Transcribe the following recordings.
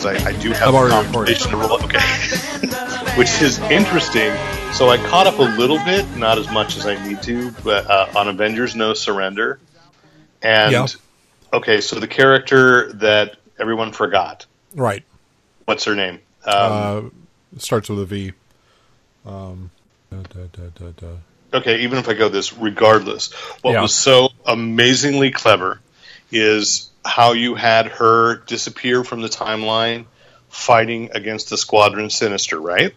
Because I, I do have I'm a already conversation to roll. up. Okay, which is interesting. So I caught up a little bit, not as much as I need to, but uh, on Avengers: No Surrender, and Yeah. okay, so the character that everyone forgot, Right. what's her name? Um, Uh, starts with a V. Um, da, da, da. okay, even if I go this, regardless, what Yeah. was so amazingly clever is how you had her disappear from the timeline fighting against the Squadron Sinister, right?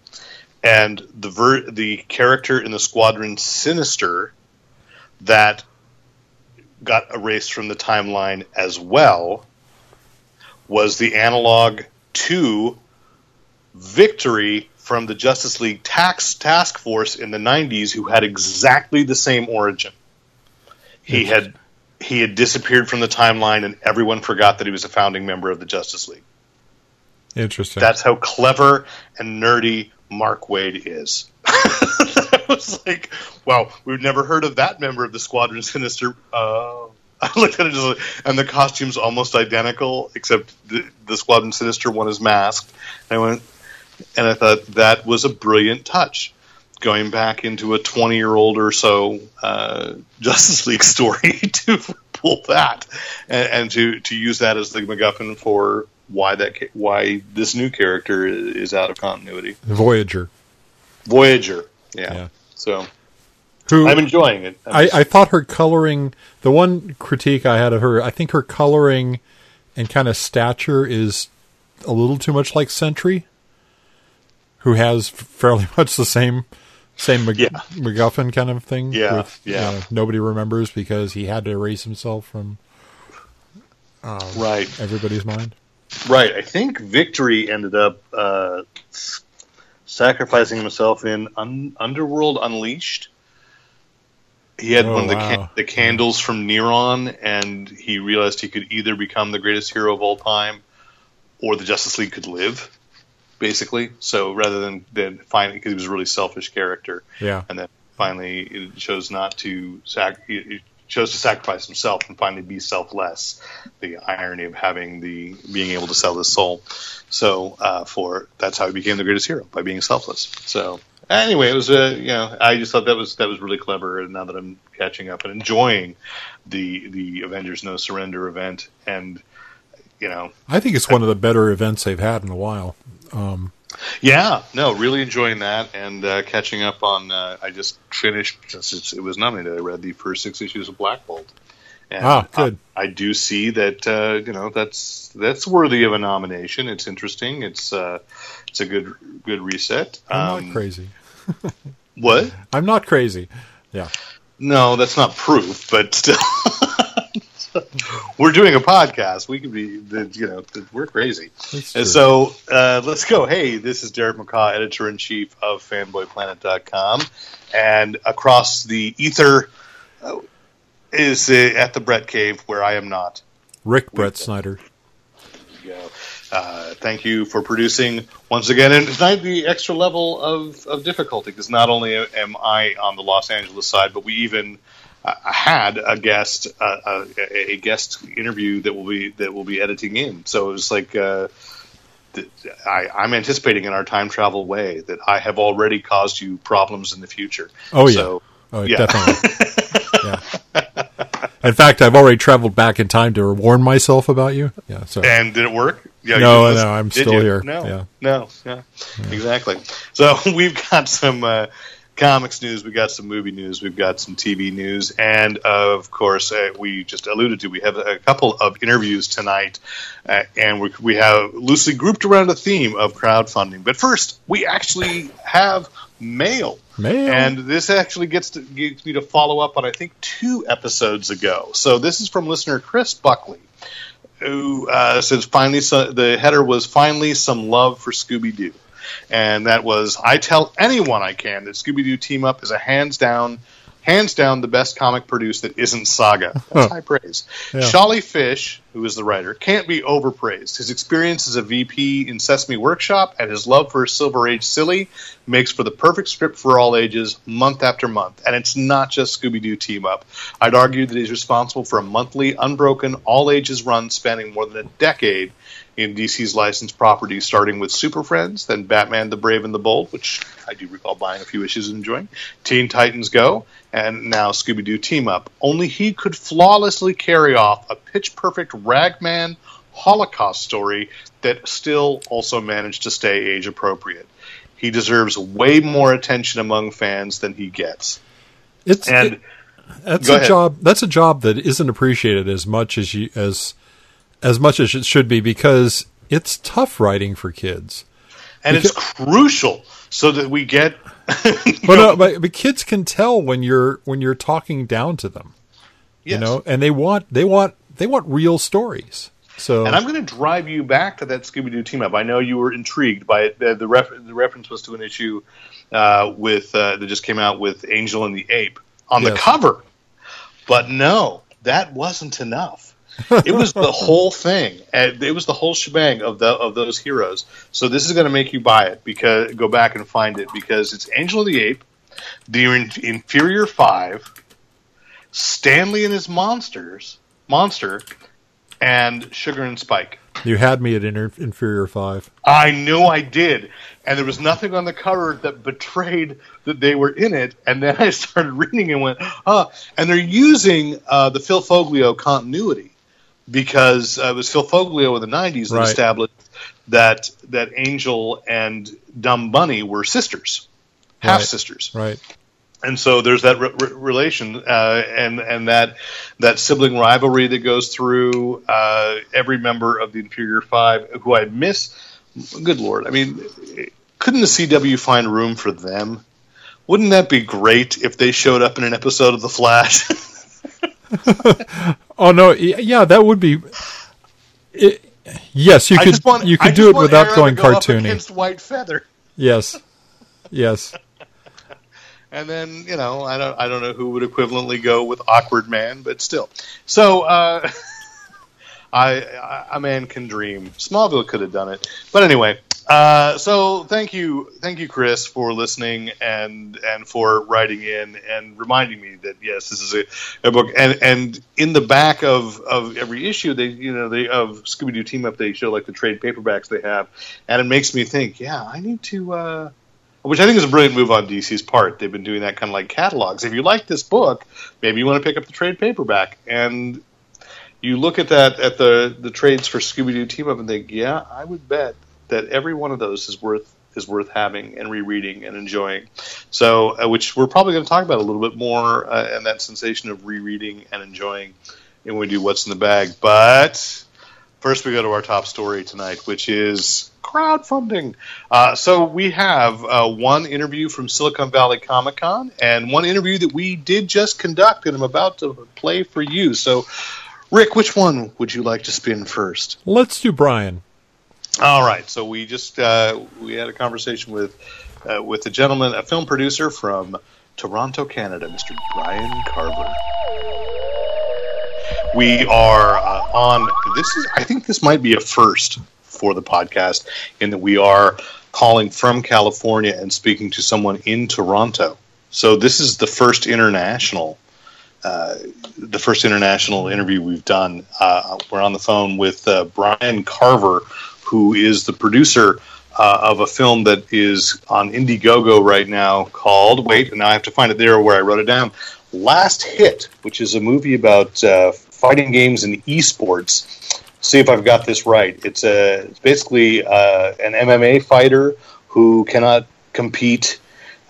And the ver- the character in the Squadron Sinister that got erased from the timeline as well was the analog to Victory from the Justice League tax task force in the 90s who had exactly the same origin. He had he had disappeared from the timeline and everyone forgot that he was a founding member of the Justice League. Interesting. That's how clever and nerdy Mark Waid is. I was like, wow, we've never heard of that member of the Squadron Sinister. Uh, I looked at it just like, and the costume's almost identical, except the, the Squadron Sinister one is masked. And I went, and I thought that was a brilliant touch. Going back into a 20 year old or so uh, Justice League story to pull that and, and to, to use that as the MacGuffin for why that why this new character is, out of continuity. Voyager. Voyager, yeah. Yeah. So Who I'm enjoying it. I'm I, just- I thought her coloring. The one critique I had of her, I think her coloring and kind of stature is a little too much like Sentry, who has fairly much the same same Mc, Yeah. MacGuffin kind of thing. Yeah, yeah. uh, nobody remembers because he had to erase himself from right, everybody's mind. right. I think Victory ended up uh, sacrificing himself in Un- Underworld Unleashed. He had Oh, one of the, wow. can- the candles from Neron, and he realized he could either become the greatest hero of all time, or the Justice League could live. Basically, so rather than than finally, because he was a really selfish character, Yeah. and then finally he chose not to sac- he- chose to sacrifice himself and finally be selfless. The irony of having the being able to sell his soul. So uh, for that's how he became the greatest hero by being selfless. So anyway, it was uh, you know I just thought that was that was really clever. And now that I'm catching up and enjoying the the Avengers No Surrender event, and you know I think it's one of the better events they've had in a while. Um, Yeah, no, really enjoying that and uh, catching up on. Uh, I just finished. Since it's, it was nominated, I read the first six issues of Black Bolt. And Ah, good. I, I do see that uh, you know that's that's worthy of a nomination. It's interesting. It's uh, it's a good good reset. I'm Um, not crazy. What? I'm not crazy. Yeah. No, that's not proof, but still. we're doing a podcast. We could be, the- you know, we're crazy. And so uh, let's go. Hey, this is Derek McCaw, editor in chief of fanboyplanet.com. And across the ether uh, is uh, at the Brett Cave, where I am not. Rick Brett Snyder. Go. Uh, thank you for producing once again, and tonight the extra level of, of difficulty because not only am I on the Los Angeles side, but we even uh, had a guest uh, a, a guest interview that will be that will be editing in. So it was like uh, th- I, I'm anticipating in our time travel way that I have already caused you problems in the future. Oh, yeah. So, Oh, Yeah. definitely. yeah. In fact, I've already traveled back in time to warn myself about you. Yeah. So And did it work? Yeah, No, you- no, I'm still you? here. No, Yeah. no, yeah, exactly. So we've got some uh, comics news, we've got some movie news, we've got some TV news, and of course, uh, we just alluded to we have a couple of interviews tonight, uh, and we, we have loosely grouped around a theme of crowdfunding. But first, we actually have mail. Mail. And this actually gets to, gets me to follow up on I think two episodes ago. So this is from listener Chris Buckley, who uh, says finally so, the header was finally some love for Scooby Doo and that was I tell anyone I can that Scooby Doo Team Up is a hands down, hands down the best comic produced that isn't Saga. That's high praise. Yeah. Sholly Fisch, who is the writer, can't be overpraised. His experience as a VP in Sesame Workshop and his love for Silver Age Silly makes for the perfect script for all ages, month after month. And it's not just Scooby Doo Team Up. I'd argue that he's responsible for a monthly, unbroken, all ages run spanning more than a decade in DC's licensed properties, starting with Super Friends, then Batman the Brave and the Bold, which I do recall buying a few issues and enjoying, Teen Titans Go, and now Scooby Doo Team Up. Only he could flawlessly carry off a pitch perfect Ragman Holocaust story that still also managed to stay age appropriate. He deserves way more attention among fans than he gets. It's And it- that's a ahead. job. That's a job that isn't appreciated as much as you as as much as it should be because it's tough writing for kids. and it's crucial so that we get But, uh, but but kids can tell when you're when you're talking down to them, Yes. you know, and they want they want they want real stories. So And I'm going to drive you back to that Scooby Doo team up. I know you were intrigued by it. The, the, ref- the reference was to an issue uh, with uh, that just came out with Angel and the Ape on the cover, but no, that wasn't enough. it was the whole thing. It was the whole shebang of the of those heroes. So this is going to make you buy it because go back and find it because it's Angel and the Ape, the Inferior Five, Stanley and his monsters, monster, and Sugar and Spike. you had me at inter- inferior five. I knew I did. And there was nothing on the cover that betrayed that they were in it. And then I started reading and went, huh. And they're using uh, the Phil Foglio continuity because uh, it was Phil Foglio in the 90s that Right. established that, that Angel and Dumb Bunny were sisters, half Right. sisters Right. and so there's that re- re- relation uh, and and that that sibling rivalry that goes through uh, every member of the inferior five who I miss. Good lord, I mean, couldn't the CW find room for them? Wouldn't that be great if they showed up in an episode of The Flash? Oh no, yeah, that would be. It, yes, you could. want you could do it without Arrow going go cartoony. against White Feather. Yes, yes. And then you know I don't I don't know who would equivalently go with awkward man, but still. So uh, I, I a man can dream. Smallville could have done it, but anyway. Uh, so thank you, thank you, Chris, for listening and and for writing in and reminding me that yes, this is a, a book. And and in the back of, of every issue, they you know they of Scooby Doo Team Up, they show like the trade paperbacks they have, and it makes me think, yeah, I need to. Uh, which I think is a brilliant move on DC's part. They've been doing that kind of like catalogs. If you like this book, maybe you want to pick up the trade paperback, and you look at that at the the trades for Scooby Doo Team Up and think, yeah, I would bet that every one of those is worth is worth having and rereading and enjoying. So, uh, which we're probably going to talk about a little bit more, uh, and that sensation of rereading and enjoying, when we do what's in the bag. But First, we go to our top story tonight, which is crowdfunding. Uh, so we have uh, one interview from Silicon Valley Comic Con and one interview that we did just conduct, and I'm about to play for you. So, Rick, which one would you like to spin first? Let's do Brian. All right. So we just uh, we had a conversation with uh, with a gentleman, a film producer from Toronto, Canada, Mr. Brian Carver. We are uh, on. This is. I think this might be a first for the podcast in that we are calling from California and speaking to someone in Toronto. So this is the first international. Uh, the first international interview we've done. Uh, we're on the phone with uh, Brian Carver, who is the producer uh, of a film that is on Indiegogo right now called, wait, and now I have to find it there where I wrote it down, Last Hit, which is a movie about uh, fighting games and esports. See if I've got this right. It's, a, it's basically uh, an MMA fighter who cannot compete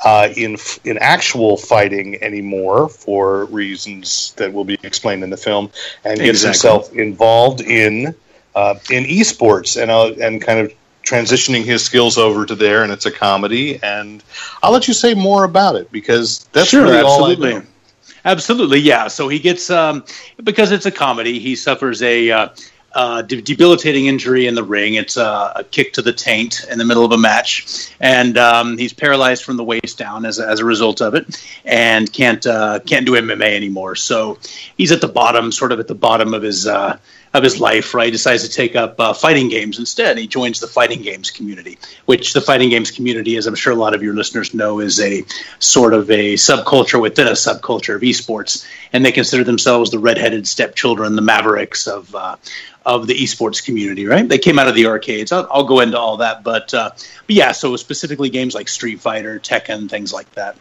uh, in in actual fighting anymore for reasons that will be explained in the film, and gets Exactly. himself involved in uh, in esports and uh, and kind of transitioning his skills over to there. And it's a comedy, and I'll let you say more about it because that's sure, really absolutely. all I know. Absolutely, yeah. So he gets um, because it's a comedy. He suffers a uh, uh, de- debilitating injury in the ring. It's uh, a kick to the taint in the middle of a match, and um, he's paralyzed from the waist down as, as a result of it, and can't uh, can't do MMA anymore. So he's at the bottom, sort of at the bottom of his uh, of his life. Right, decides to take up uh, fighting games instead. He joins the fighting games community, which the fighting games community, as I'm sure a lot of your listeners know, is a sort of a subculture within a subculture of esports, and they consider themselves the redheaded stepchildren, the mavericks of uh, of the esports community. Right? They came out of the arcades. I'll, I'll go into all that, but uh, but yeah, so specifically games like Street Fighter, Tekken, things like that.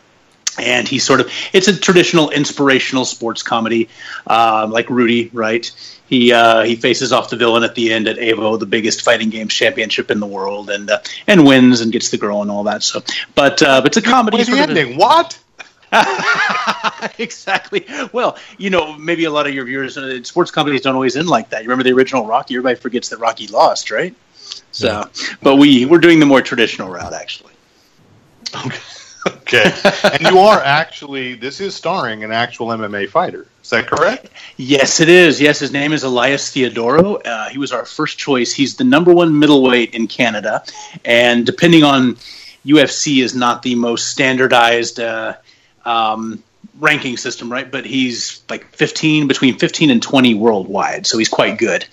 And he sort of, it's a traditional inspirational sports comedy, um, like Rudy, right? He uh, he faces off the villain at the end at Evo, the biggest fighting games championship in the world, and uh, and wins and gets the girl and all that. So, but uh, but it's a comedy. Wait, the of a- ending. What? exactly. Well, you know, maybe a lot of your viewers, uh, sports companies don't always end like that. You remember the original Rocky? Everybody forgets that Rocky lost, right? So, but we we're doing the more traditional route, actually. Okay. and you are actually, this is starring an actual MMA fighter. Is that correct? Yes, it is. Yes, his name is Elias Theodorou. Uh, he was our first choice. He's the number one middleweight in Canada, and depending on UFC is not the most standardized uh, um, ranking system, right? But he's like 15, between 15 and 20 worldwide, so he's quite good.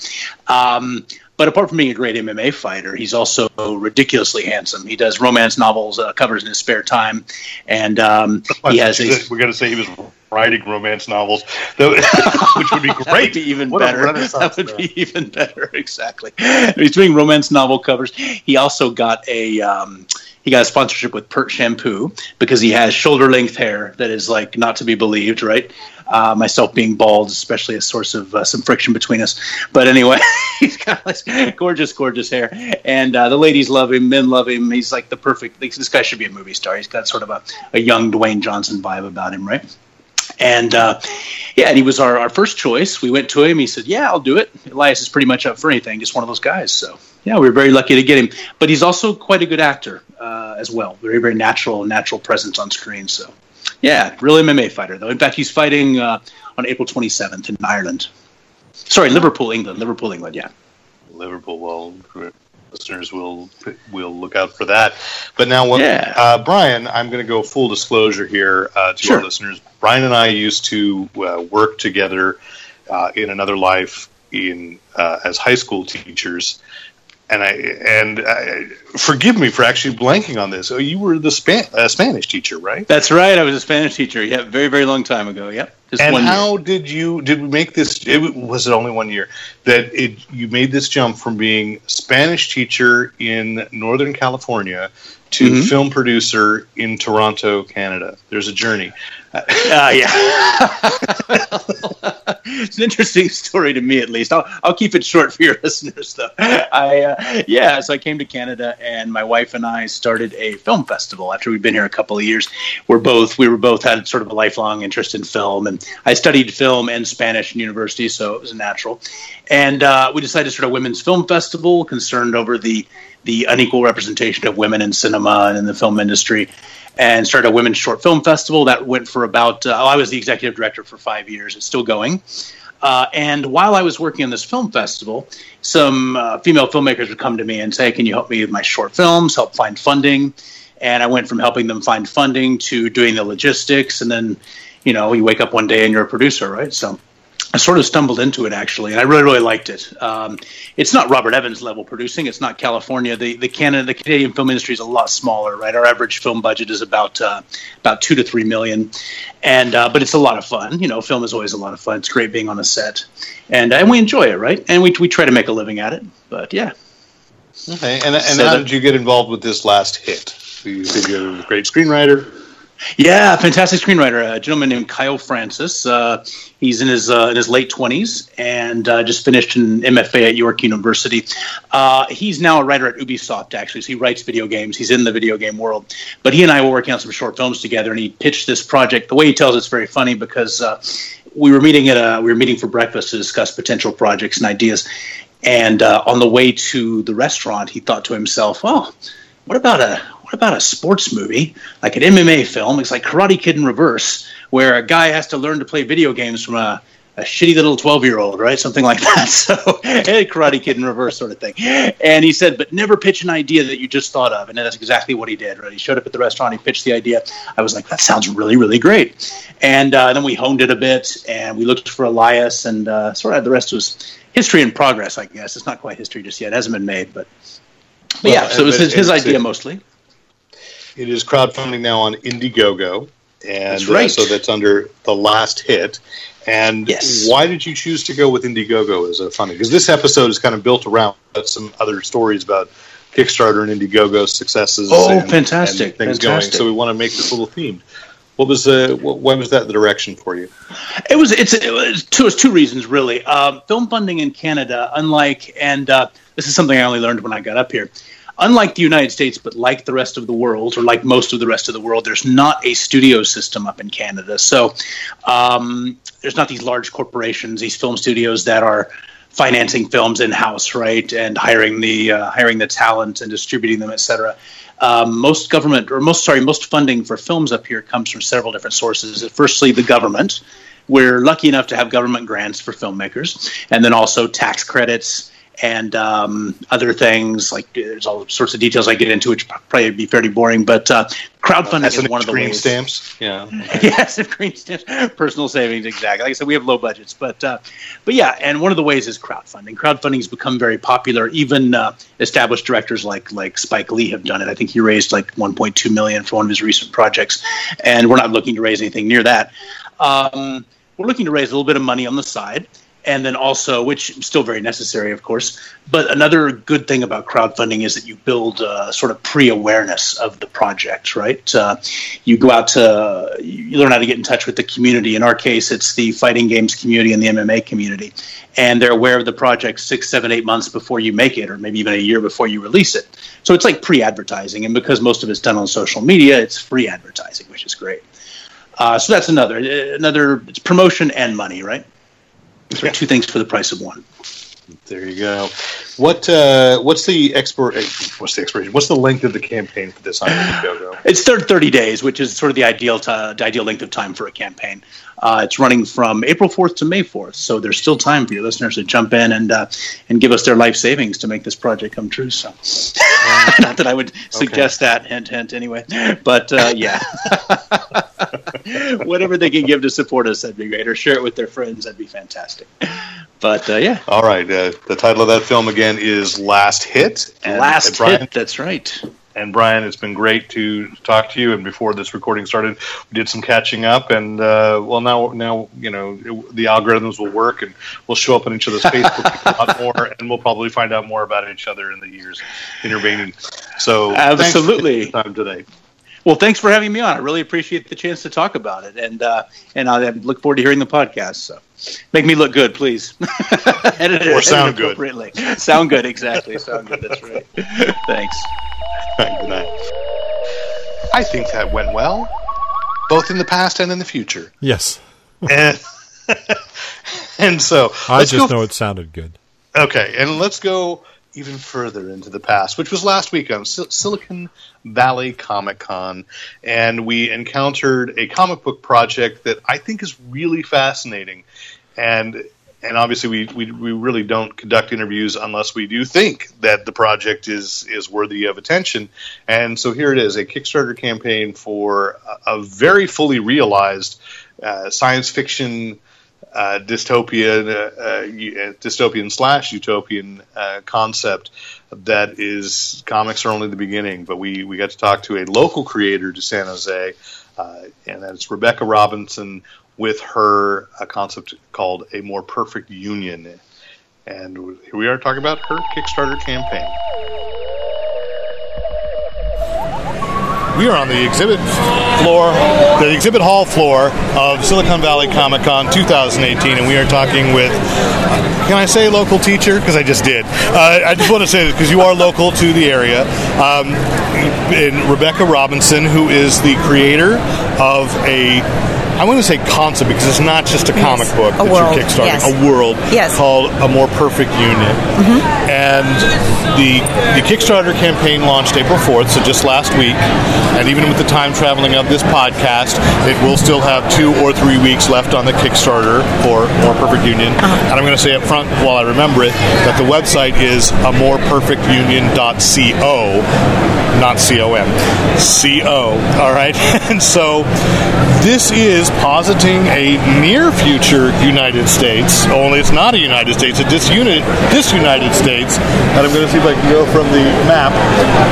Um, but apart from being a great MMA fighter, he's also ridiculously handsome. He does romance novels, uh, covers in his spare time, and um, he has a We're going to say he was writing romance novels, though- which would be That great. would be even What better. That would be even better. Exactly. He's doing romance novel covers. He also got a um, he got a sponsorship with Pert Shampoo because he has shoulder length hair that is like not to be believed. Right. Uh, myself being bald, especially a source of uh, some friction between us. But anyway, he's got this gorgeous, gorgeous hair, and uh, the ladies love him. Men love him. He's like the perfect. This guy should be a movie star. He's got sort of a, a young Dwayne Johnson vibe about him, right? And uh, yeah, and he was our, our first choice. We went to him. He said, "Yeah, I'll do it." Elias is pretty much up for anything. Just one of those guys. So yeah, we were very lucky to get him. But he's also quite a good actor uh, as well. Very very natural natural presence on screen. So yeah, real MMA fighter though. In fact, he's fighting uh, on April 27th in Ireland. Sorry, Liverpool, England. Liverpool, England. Yeah. Liverpool. Well, listeners will will look out for that. But now, what, Yeah. uh, Brian, I'm going to go full disclosure here uh, to our listeners. Brian and I used to uh, work together uh, in another life in uh, as high school teachers. And I and I, forgive me for actually blanking on this. Oh, you were the Span- uh, Spanish teacher, right? That's right. I was a Spanish teacher. Yeah, very very long time ago. Yep. Just and one year. how did you did we make this? It was it only one year that it you made this jump from being Spanish teacher in Northern California to Mhm. film producer in Toronto, Canada. There's a journey. Uh, yeah. it's an interesting story to me, at least. I'll, I'll keep it short for your listeners, though. I uh, yeah, so I came to Canada, and my wife and I started a film festival after we'd been here a couple of years. We're both we were both had sort of a lifelong interest in film, and I studied film and Spanish in university, so it was natural. And uh, we decided to start a women's film festival concerned over the the unequal representation of women in cinema and in the film industry and started a women's short film festival that went for about uh, i was the executive director for five years. It's still going. Uh, and while i was working on this film festival some uh, female filmmakers would come to me and say can you help me with my short films help find funding? And i went from helping them find funding to doing the logistics. And then you know you wake up one day and you're a producer right? So I sort of stumbled into it actually, and I really, really liked it. Um, it's not Robert Evans level producing. It's not California. The the Canada, the Canadian film industry is a lot smaller, right? Our average film budget is about uh, about two to three million, and uh, but it's a lot of fun. You know, film is always a lot of fun. It's great being on a set, and and we enjoy it, right? And we we try to make a living at it. But yeah, Okay, and, and So how that- did you get involved with this last hit? You said you're a great screenwriter. Yeah, fantastic screenwriter, a gentleman named Kyle Francis. Uh, he's in his uh, in his late twenties and uh, just finished an MFA at York University. Uh, he's now a writer at Ubisoft, actually. So he writes video games. He's in the video game world. But he and I were working on some short films together, and he pitched this project. The way he tells it's very funny because uh, we were meeting at a we were meeting for breakfast to discuss potential projects and ideas. And uh, on the way to the restaurant, he thought to himself, "Oh, what about a what about a sports movie like an MMA film? It's like Karate Kid in reverse, where a guy has to learn to play video games from a, a shitty little 12 year old, right? Something like that. So, hey, Karate Kid in reverse sort of thing. And he said, but never pitch an idea that you just thought of. And that's exactly what he did, right? He showed up at the restaurant, he pitched the idea. I was like, that sounds really, really great. And uh, then we honed it a bit and we looked for Elias and uh, sort of the rest was history in progress, I guess. It's not quite history just yet. It hasn't been made, but. But well, yeah, so it was his, his idea mostly. It is crowdfunding now on Indiegogo, and that's right. uh, so that's under the last hit. And yes. why did you choose to go with Indiegogo as a funding? Because this episode is kind of built around some other stories about Kickstarter and Indiegogo successes. Oh, and, fantastic! And things fantastic. going. So we want to make this little themed. What was the? why was that the direction for you? It was it's it was two it's two reasons really. Um, film funding in Canada, unlike and uh, this is something I only learned when I got up here unlike the United States, but like the rest of the world, or like most of the rest of the world, there's not a studio system up in Canada. So um, there's not these large corporations, these film studios that are financing films in house, right, and hiring the uh, hiring the talent and distributing them, etc. Um, most government, or most sorry, most funding for films up here comes from several different sources. Firstly, the government. We're lucky enough to have government grants for filmmakers, and then also tax credits and um, other things like there's all sorts of details I get into, which probably would be fairly boring. But uh, crowdfunding is one of the green ways. stamps. Yeah. yes, green stamps, personal savings, exactly. Like I said, we have low budgets, but uh, but yeah, and one of the ways is crowdfunding. Crowdfunding has become very popular. Even uh, established directors like like Spike Lee have done it. I think he raised like 1.2 million for one of his recent projects, and we're not looking to raise anything near that. Um, we're looking to raise a little bit of money on the side and then also, which is still very necessary, of course. But another good thing about crowdfunding is that you build uh, sort of pre-awareness of the project, right? Uh, you go out to, you learn how to get in touch with the community. In our case, it's the fighting games community and the MMA community, and they're aware of the project six, seven, eight months before you make it, or maybe even a year before you release it. So it's like pre-advertising, and because most of it's done on social media, it's free advertising, which is great. Uh, so that's another another it's promotion and money, right? Yeah. two things for the price of one. There you go. What uh, what's the export? Eh, what's the expiration? What's the length of the campaign for this Indiegogo? It's third thirty days, which is sort of the ideal t- the ideal length of time for a campaign. Uh, it's running from April fourth to May fourth, so there's still time for your listeners to jump in and uh, and give us their life savings to make this project come true. So, not that I would suggest okay. that, hint, hint. Anyway, but uh, yeah, whatever they can give to support us, that'd be great, or share it with their friends, that'd be fantastic. But uh, yeah, all right. Uh, the title of that film again is Last Hit. And, Last Brian, Hit. That's right. And Brian, it's been great to talk to you. And before this recording started, we did some catching up. And uh, well, now now you know the algorithms will work, and we'll show up on each other's Facebook a lot more, and we'll probably find out more about each other in the years intervening. So absolutely, time today. Well, thanks for having me on. I really appreciate the chance to talk about it, and uh, and I look forward to hearing the podcast. So, make me look good, please. edit it, or sound good. Sound good, exactly. Sound good. That's right. thanks. Good night. I think that went well, both in the past and in the future. Yes. and and so I just go, know it sounded good. Okay, and let's go even further into the past, which was last week on Sil- Silicon Valley Comic Con, and we encountered a comic book project that I think is really fascinating, and and obviously we, we, we really don't conduct interviews unless we do think that the project is is worthy of attention, and so here it is, a Kickstarter campaign for a, a very fully realized uh, science fiction uh, dystopian, uh, uh, dystopian slash utopian uh, concept that is comics are only the beginning. But we we got to talk to a local creator to San Jose, uh, and that's Rebecca Robinson with her a concept called a more perfect union. And here we are talking about her Kickstarter campaign. We are on the exhibit floor, the exhibit hall floor of Silicon Valley Comic Con 2018, and we are talking with. Can I say local teacher? Because I just did. Uh, I just want to say this because you are local to the area. Um, and Rebecca Robinson, who is the creator of a I want to say concept because it's not just a comic Yes. book A that world, you're kickstarting, yes. a world Yes. called A More Perfect Union. And the the Kickstarter campaign launched April 4th, so just last week. And even with the time traveling of this podcast, it will still have two or three weeks left on the Kickstarter for More Perfect Union. Uh-huh. And I'm going to say up front, while I remember it, that the website is a moreperfectunion.co, not C-O-M. C-O, all right? And so this is positing a near future United States, only it's not a United States, a disunit, disunited States. And I'm going to see if I can go from the map,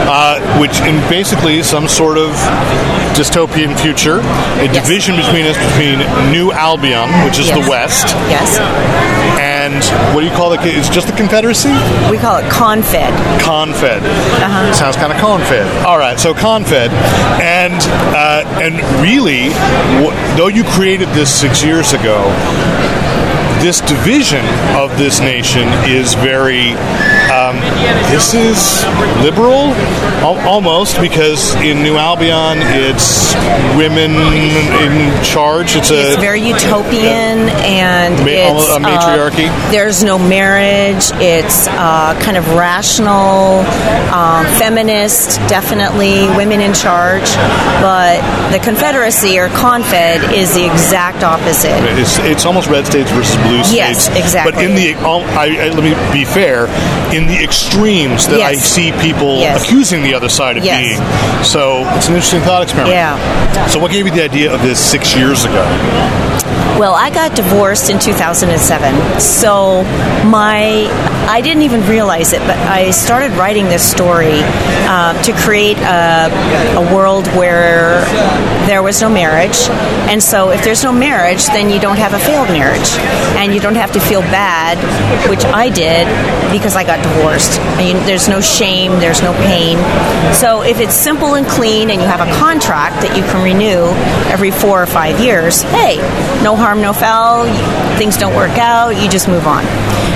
uh, which in basically some sort of dystopian future, a division between us between New Albion, which is Yes. the West, Yes. And what do you call it? It's just the Confederacy? We call it confed. Confed. Sounds kind of confed. All right, so confed, and uh, and really, though you created this six years ago, this division of this nation is very. Um, this is liberal, al- almost, because in New Albion it's women in charge. It's a It's very utopian and Ma- it's a matriarchy? Uh, there's no marriage. It's uh, kind of rational, um, feminist, definitely women in charge. But the Confederacy or Confed is the exact opposite. It's, it's almost red states versus blue states. Yes, exactly. But in the, all- I, I, let me be fair, in the extremes that I see people Yes. accusing the other side of Yes. being. So it's an interesting thought experiment. Yeah. So what gave you the idea of this six years ago? Well, I got divorced in 2007. So my I didn't even realize it, but I started writing this story uh, to create a, a world where there was no marriage. And so if there's no marriage, then you don't have a failed marriage. And you don't have to feel bad, which I did because I got divorced. And you, there's no shame, there's no pain. So if it's simple and clean and you have a contract that you can renew every four or five years, hey, no harm, no foul. Things don't work out, you just move on.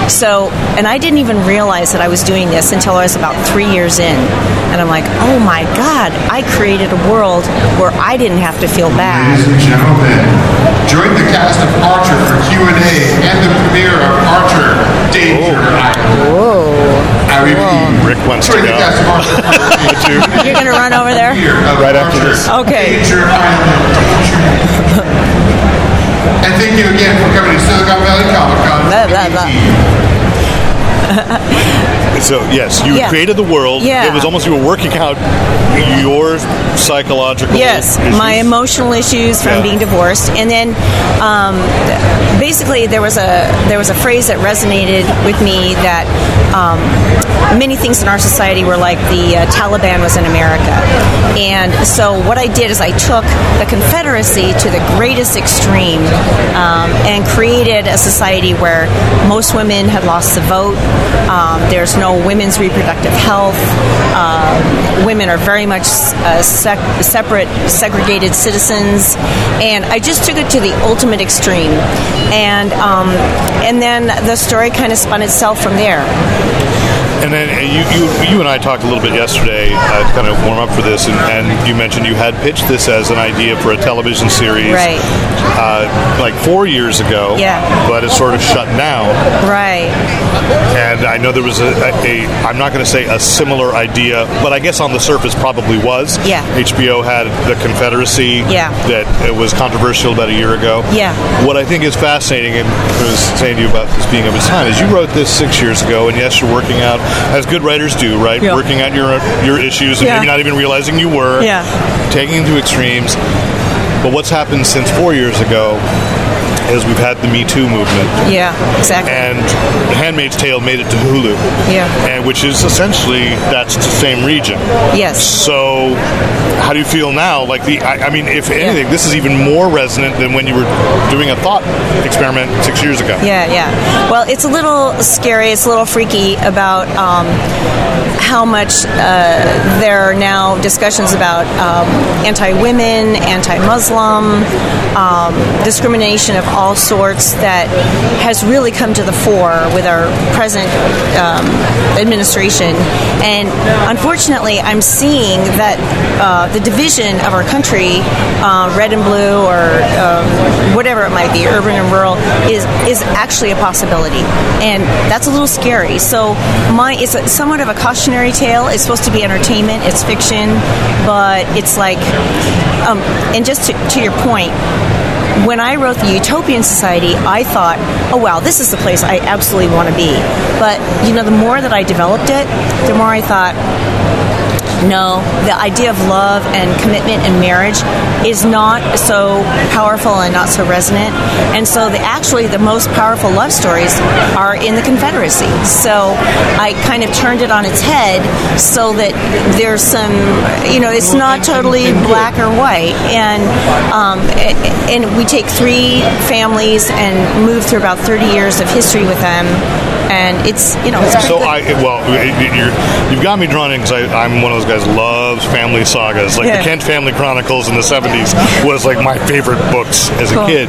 So, and I didn't even realize that I was doing this until I was about three years in. And I'm like, oh my God, I created a world where I didn't have to feel bad. Ladies and gentlemen, join the cast of Archer for Q&A and the premiere of Archer Danger oh. Island. Whoa. I repeat, Rick wants to join the go. cast of Archer for the premiere You're going to run over there? Right after this. Okay. And thank you again for coming to Silicon Valley Comic Con. Blah, blah, blah. So yes, you Yeah. created the world. Yeah. It was almost you were working out your psychological Yes, issues. my emotional issues from Yeah. being divorced, and then um, basically there was a there was a phrase that resonated with me that um, many things in our society were like the uh, Taliban was in America, and so what I did is I took the Confederacy to the greatest extreme um, and created a society where most women had lost the vote. Um, there's no women's reproductive health. Um, women are very much uh, sec- separate, segregated citizens, and I just took it to the ultimate extreme, and um, and then the story kind of spun itself from there. And then uh, you, you, you and I talked a little bit yesterday uh, to kind of warm up for this, and, and you mentioned you had pitched this as an idea for a television series, Right. Uh, like four years ago. Yeah. But it's sort of shut down. Right. And I know there was a, a, a I'm not going to say a similar idea, but I guess on the surface probably was. Yeah. HBO had the Confederacy. Yeah. That it was controversial about a year ago. Yeah. What I think is fascinating, and I was saying to you about this being of its time, is you wrote this six years ago, and yes, you're working out as good writers do, right? Working out your your issues, and Yeah. maybe not even realizing you were. Yeah. Taking them to extremes. But what's happened since four years ago is we've had the Me Too movement Yeah. Exactly. and The Handmaid's Tale made it to Hulu. Yeah. And which is essentially that's the same region. yes. So how do you feel now? Like the, I, I mean, if anything, this is even more resonant than when you were doing a thought experiment six years ago. Yeah, yeah. Well, it's a little scary. It's a little freaky about um, how much uh, there are now discussions about um, anti-women, anti-Muslim, um, discrimination of all sorts that has really come to the fore with our present um, administration. And unfortunately, I'm seeing that uh, the division of our country, uh, red and blue, or um, whatever it might be, urban and rural, is is actually a possibility, and that's a little scary. So, my it's a, somewhat of a cautionary tale. It's supposed to be entertainment. It's fiction, but it's like, um, and just to, to your point, when I wrote the Utopian Society, I thought, oh wow, this is the place I absolutely want to be. But you know, the more that I developed it, the more I thought, no, the idea of love and commitment and marriage is not so powerful and not so resonant. And so, the actually the most powerful love stories are in the Confederacy. So, I kind of turned it on its head so that there's some, you know, it's not totally black or white. And um, and we take three families and move through about 30 years of history with them and it's you know. It's so I well, you have got me drawn in because I'm one of those guys who loves family sagas. Like Yeah. the Kent Family Chronicles in the '70s was like my favorite books as a kid.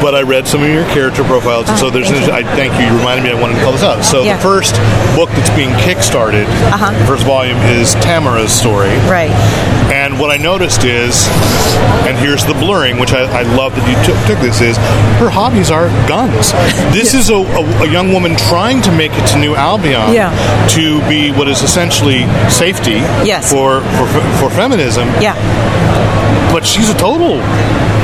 But I read some of your character profiles, and so Oh, there's. thank. I thank you. You reminded me. I wanted to call this out. So Yeah. the first book that's being kickstarted, Uh-huh. the first volume is Tamara's story. Right. And what I noticed is, and here's the blurring, which I, I love that you took, took this, is her hobbies are guns. This is a, a, a young woman trying to make it to New Albion Yeah. to be what is essentially safety Yes. for, for, for feminism, Yeah. but she's a total.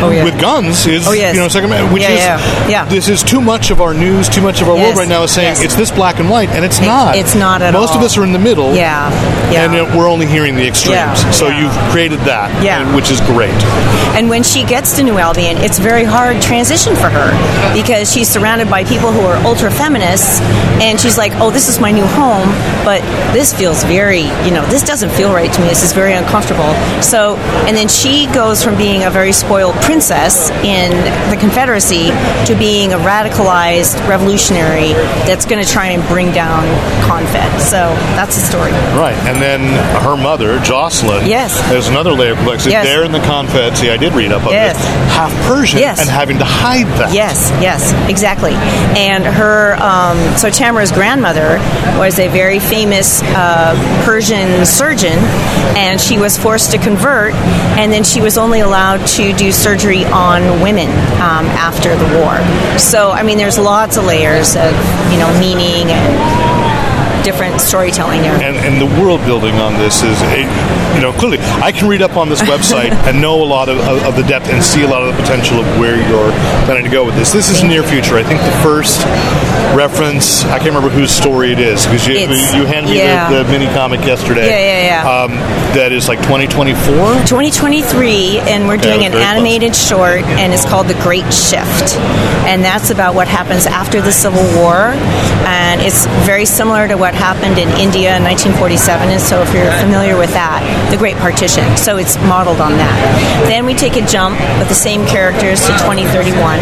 Oh, yeah. With guns is Oh, yes. you know second which Yeah, is yeah, yeah. this is too much of our news too much of our world right now is saying yes. it's this black and white and it's It- not it's not at all. most of us are in the middle Yeah. Yeah. and we're only hearing the extremes Yeah, so you've created that Yeah. and- which is great And when she gets to New Albion, it's a very hard transition for her because she's surrounded by people who are ultra feminists, and she's like, "Oh, this is my new home, but this feels very, you know, this doesn't feel right to me. This is very uncomfortable." So, and then she goes from being a very spoiled princess in the Confederacy to being a radicalized revolutionary that's going to try and bring down Confed. So that's the story. Right, and then her mother, Jocelyn. Yes. There's another layer of complexity. Yes. There in the Confed, see, I did read up on Yes. this. Half Persian Yes. and having to hide that. Yes, yes, exactly. And her, um, so Tamara's grandmother was a very famous uh, Persian surgeon, and she was forced to convert, and then she was only allowed to do surgery on women um, after the war. So, I mean, there's lots of layers of, you know, meaning and different storytelling there. And, and the world building on this is, you know, clearly I can read up on this website and know a lot of, of, of the depth and see a lot of the potential of where you're planning to go with this. This is near future. I think the first reference, I can't remember whose story it is because you, It's- you handed me yeah. the, the mini comic yesterday. Yeah, yeah, yeah. Um, that is like 2024. 2023, and we're doing an very close. animated short, and it's called The Great Shift. And that's about what happens after the Civil War. And it's very similar to what happened in India in 1947. And so, if you're familiar with that, the Great Partition. So, it's modeled on that. Then we take a jump with the same characters to 2031.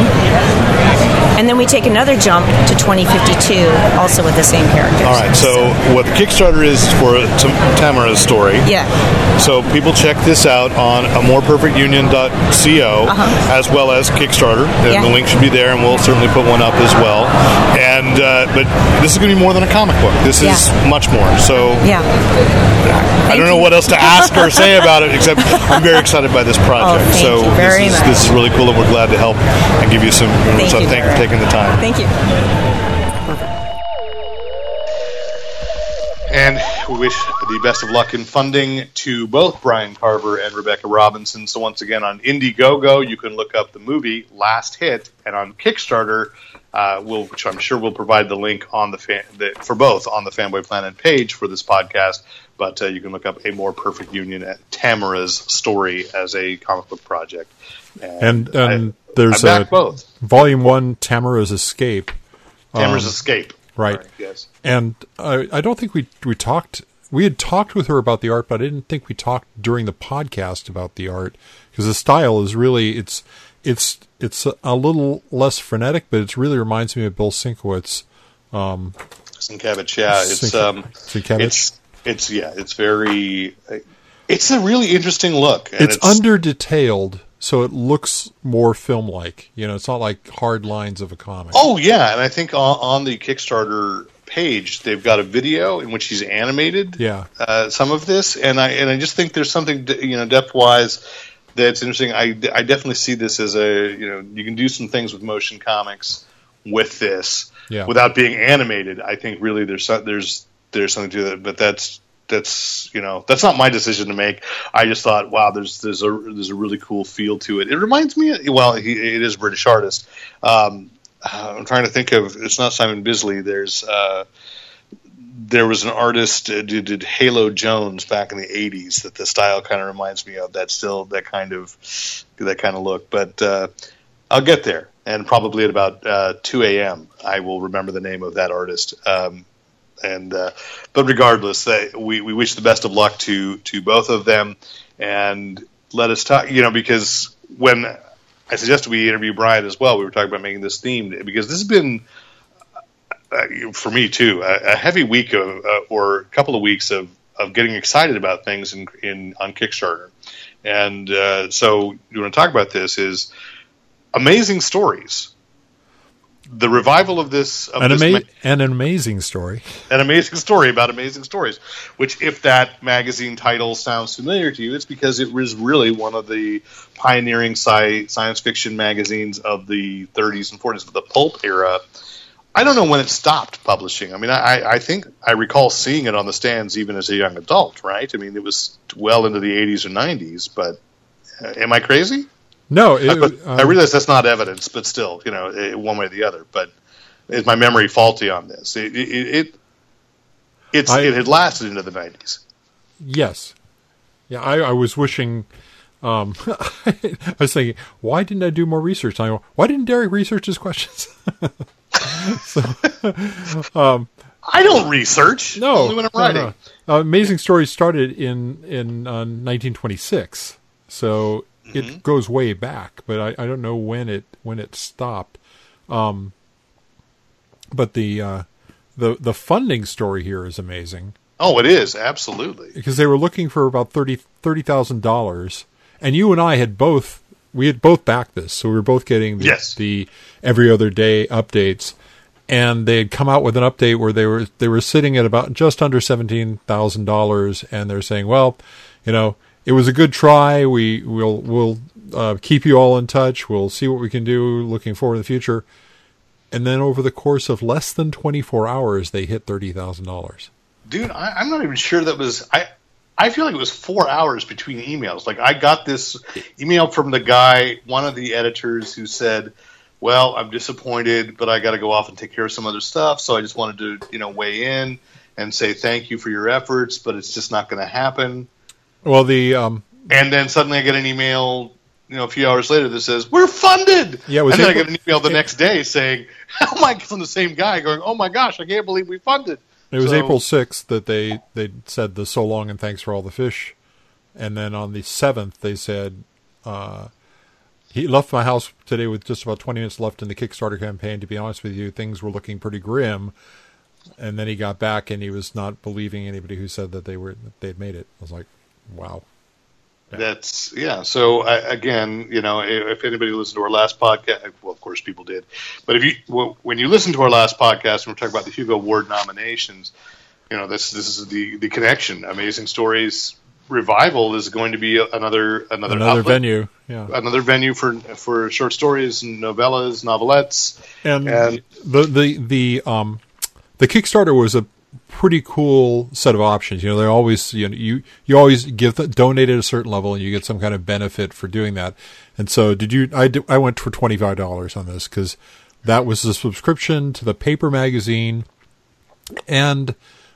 And then we take another jump to 2052, also with the same characters. All right. So what the Kickstarter is for Tam- Tamara's story. Yeah. So people check this out on a moreperfectunion.co as well as Kickstarter. And Uh-huh. Yeah. The link should be there, and we'll certainly put one up as well. And uh, but this is going to be more than a comic book. This is Yeah. much more. So Yeah. I don't know what else to ask or say about it, except I'm very excited by this project. Oh, thank so you very this, is, much. this is really cool, and we're glad to help and give you some. Thank so you, thank you for taking the time. Thank you. And we wish the best of luck in funding to both Brian Carver and Rebecca Robinson. So once again, on Indiegogo, you can look up the movie Last Hit, and on Kickstarter, uh, we'll, which I'm sure we'll provide the link on the, fan, the for both on the Fanboy Planet page for this podcast. But uh, you can look up a more perfect union at Tamara's story as a comic book project. And and I- there's I back a both volume one, Tamara's Escape. Tamara's Um, Escape. right. Yes. And I, I don't think we we talked we had talked with her about the art, but I didn't think we talked during the podcast about the art because the style is really it's it's it's a, little less frenetic, but it really reminds me of Bill Sinkowitz. Um, Sienkiewicz, yeah, it's Sienk- um, Sienkiewicz? it's it's yeah, it's very, it's a really interesting look. and it's, under detailed, so it looks more film like. You know, it's not like hard lines of a comic. Oh yeah, and I think on, on the Kickstarter page they've got a video in which he's animated Yeah. uh, some of this, and I and I just think there's something you know depth wise that's interesting. I I definitely see this as a you know you can do some things with motion comics with this Yeah. without being animated. I think really there's there's there's something to that, but that's that's you know that's not my decision to make. I just thought, wow, there's there's a there's a really cool feel to it. It reminds me, well, he, it is a British artist. Um, I'm trying to think of. It's not Simon Bisley. There's uh, there was an artist uh, who did Halo Jones back in the '80s that the style kind of reminds me of. That still that kind of that kind of look. But uh, I'll get there, and probably at about uh, 2 a.m. I will remember the name of that artist. Um, and uh, but regardless, they, we we wish the best of luck to to both of them, and let us talk. You know, because when I suggested we interview Brian as well, we were talking about making this themed because this has been for me too a, a heavy week of uh, or a couple of weeks of of getting excited about things in, in on Kickstarter, and uh, so you want to talk about this is amazing stories. The revival of this, of an, this ama- ma- an amazing story. an amazing story about amazing stories. Which, if that magazine title sounds familiar to you, it's because it was really one of the pioneering sci- science fiction magazines of the 30s and 40s, of the pulp era. I don't know when it stopped publishing. I mean, I, I think I recall seeing it on the stands even as a young adult, right? I mean, it was well into the 80s or 90s, but uh, am I crazy? No, it, But um, I realize that's not evidence, but still, you know, eh, one way or the other. But is my memory faulty on this? It, it, it it's I- it had lasted into the nineties. Yes. Yeah, I, I was wishing. Um, I was thinking, why didn't I do more research? And I go, why didn't Derek research his questions? I don't research. No, only when I'm no, writing. no. Uh, Amazing Stories started in in uh, 1926, so Mm-hmm. it goes way back. But I, I don't know when it when it stopped. Um, but the uh, the the funding story here is amazing. Oh, it is absolutely. because they were looking for about thirty thirty thousand dollars, and you and I had both we had both backed this, so we were both getting the, Yes. the every other day updates, and they had come out with an update where they were they were sitting at about just under seventeen thousand dollars, and they're saying, well, you know, it was a good try. We will we'll uh, keep you all in touch. We'll see what we can do. Looking forward in the future. And then over the course of less than 24 hours, they hit $30,000. Dude, I, I'm not even sure that was I. I feel like it was four hours between emails. Like I got this email from the guy, one of the editors, who said, "Well, I'm disappointed, but I got to go off and take care of some other stuff. So I just wanted to, you know, weigh in and say thank you for your efforts, but it's just not going to happen." Well, the um, And then suddenly I get an email, you know, a few hours later that says, "We're funded." Yeah, and then I get an email the next day saying, "Oh my!" God from the same guy going, "Oh my gosh, I can't believe we funded." It was So- April sixth that they they said the so long and thanks for all the fish, and then on the seventh they said uh, he left my house today with just about twenty minutes left in the Kickstarter campaign. To be honest with you, things were looking pretty grim. And then he got back and he was not believing anybody who said that they were they'd made it. I was like, wow. That's yeah. So I, again, you know, if, if anybody listened to our last podcast, well, of course people did, but if you well, when you listen to our last podcast and we're talking about the Hugo Award nominations, you know, this this is the the connection. Amazing Stories revival is going to be another another Another outlet, venue, yeah. another venue for for short stories and novellas, novelettes. and, And- the the the um the Kickstarter was a pretty cool set of options. You know, they always you know you you always give donate at a certain level and you get some kind of benefit for doing that. And so, did you? I did, I went for twenty five dollars on this because that was a subscription to the paper magazine and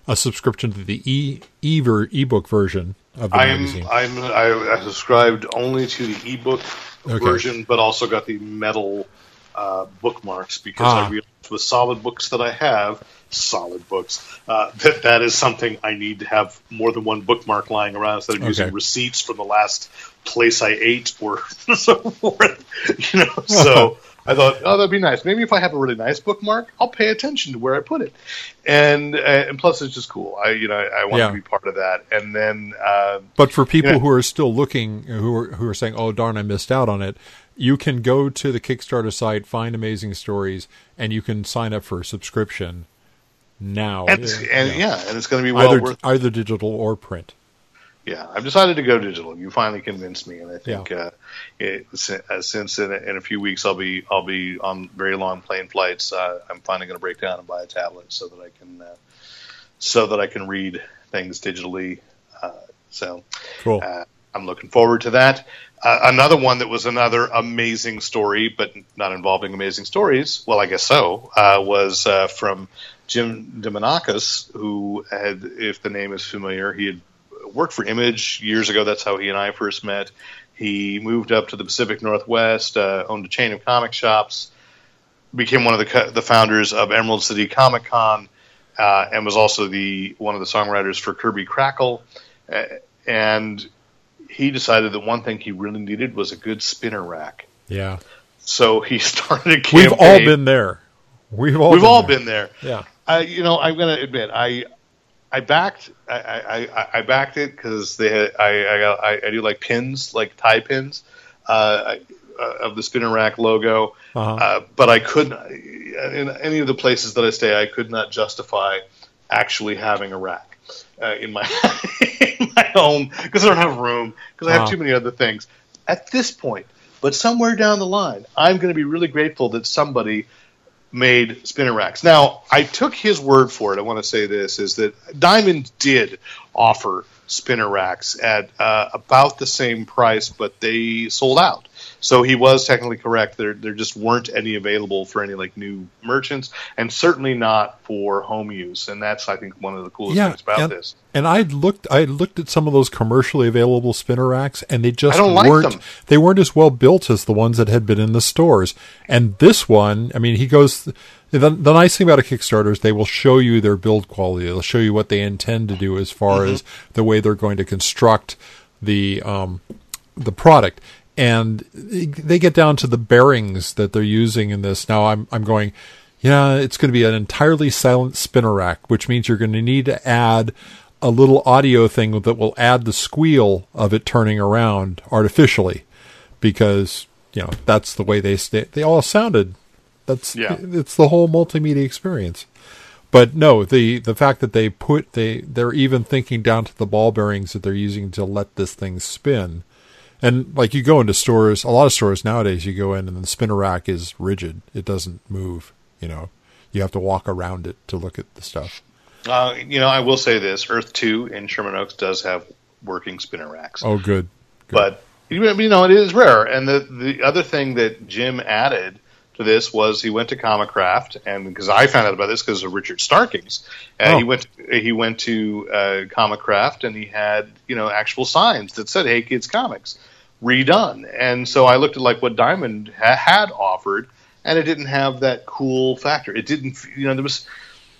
a subscription to the e e ebook version of the I'm magazine. I'm I, I subscribed only to the ebook Okay. version, but also got the metal uh, bookmarks because Ah. I realized with solid books that I have, solid books. Uh, that that is something I need to have more than one bookmark lying around instead of Okay. using receipts from the last place I ate or so forth. You know, so I thought, oh, that'd be nice. Maybe if I have a really nice bookmark, I'll pay attention to where I put it. And uh, and plus, it's just cool. I you know I, I want Yeah. to be part of that. And then uh, But for people Yeah. who are still looking, who are who are saying, "Oh darn, I missed out on it," you can go to the Kickstarter site, find amazing stories, and you can sign up for a subscription now. and, and yeah. and it's going to be well either worth. either digital or print. Yeah, I've decided to go digital. You finally convinced me, and I think Yeah. uh, it, uh, since in a, in a few weeks I'll be I'll be on very long plane flights, uh, I'm finally going to break down and buy a tablet so that I can uh, so that I can read things digitally. Uh, so Cool. uh, I'm looking forward to that. Uh, another one that was another amazing story, but not involving amazing stories. Well, I guess so. Uh, was uh, from Jim Demonakis, who had, if the name is familiar, he had worked for Image years ago. That's how he and I first met. He moved up to the Pacific Northwest, uh, owned a chain of comic shops, became one of the co- the founders of Emerald City Comic Con, uh, and was also the one of the songwriters for Kirby Krackle. Uh, and he decided that one thing he really needed was a good spinner rack. Yeah, So he started a campaign. we've all been there. We've all We've been all there. been there. Yeah. I, you know, I'm going to admit, I, I backed, I, I, I- backed it because they had, I, I, I do like pins, like tie pins, uh, uh, of the spinner rack logo. Uh-huh. Uh, but I couldn't, in any of the places that I stay, I could not justify actually having a rack uh, in my in my home because I don't have room because I have Uh-huh. too many other things. At this point, but somewhere down the line, I'm going to be really grateful that somebody made spinner racks. Now, I took his word for it. I want to say this is that Diamond did offer spinner racks at uh, about the same price, but they sold out. So he was technically correct. There, there just weren't any available for any like new merchants, and certainly not for home use. And that's, I think, one of the coolest Yeah, things about and, this. and I looked. I looked at some of those commercially available spinner racks, and they just like weren't. them. They weren't as well built as the ones that had been in the stores. And this one, I mean, he goes. The, the nice thing about a Kickstarter is they will show you their build quality. They'll show you what they intend to do as far Mm-hmm. as the way they're going to construct the um, the product. And they get down to the bearings that they're using in this. Now I'm I'm going, yeah, it's going to be an entirely silent spinner rack, which means you're going to need to add a little audio thing that will add the squeal of it turning around artificially, because you know that's the way they stay. They all sounded. That's Yeah. it's the whole multimedia experience. But no, the the fact that they put they they're even thinking down to the ball bearings that they're using to let this thing spin. And like you go into stores, a lot of stores nowadays, you go in and the spinner rack is rigid; it doesn't move. You know, you have to walk around it to look at the stuff. Uh, you know, I will say this: Earth Two in Sherman Oaks does have working spinner racks. Oh, good. good. but you know it is rare. And the the other thing that Jim added to this was he went to Comicraft, and because I found out about this because of Richard Starkings, uh, Oh. he went he went to uh, Comicraft and he had you know actual signs that said "Hey Kids Comics" redone. And so I looked at like what Diamond ha- had offered, and it didn't have that cool factor. It didn't you know there was.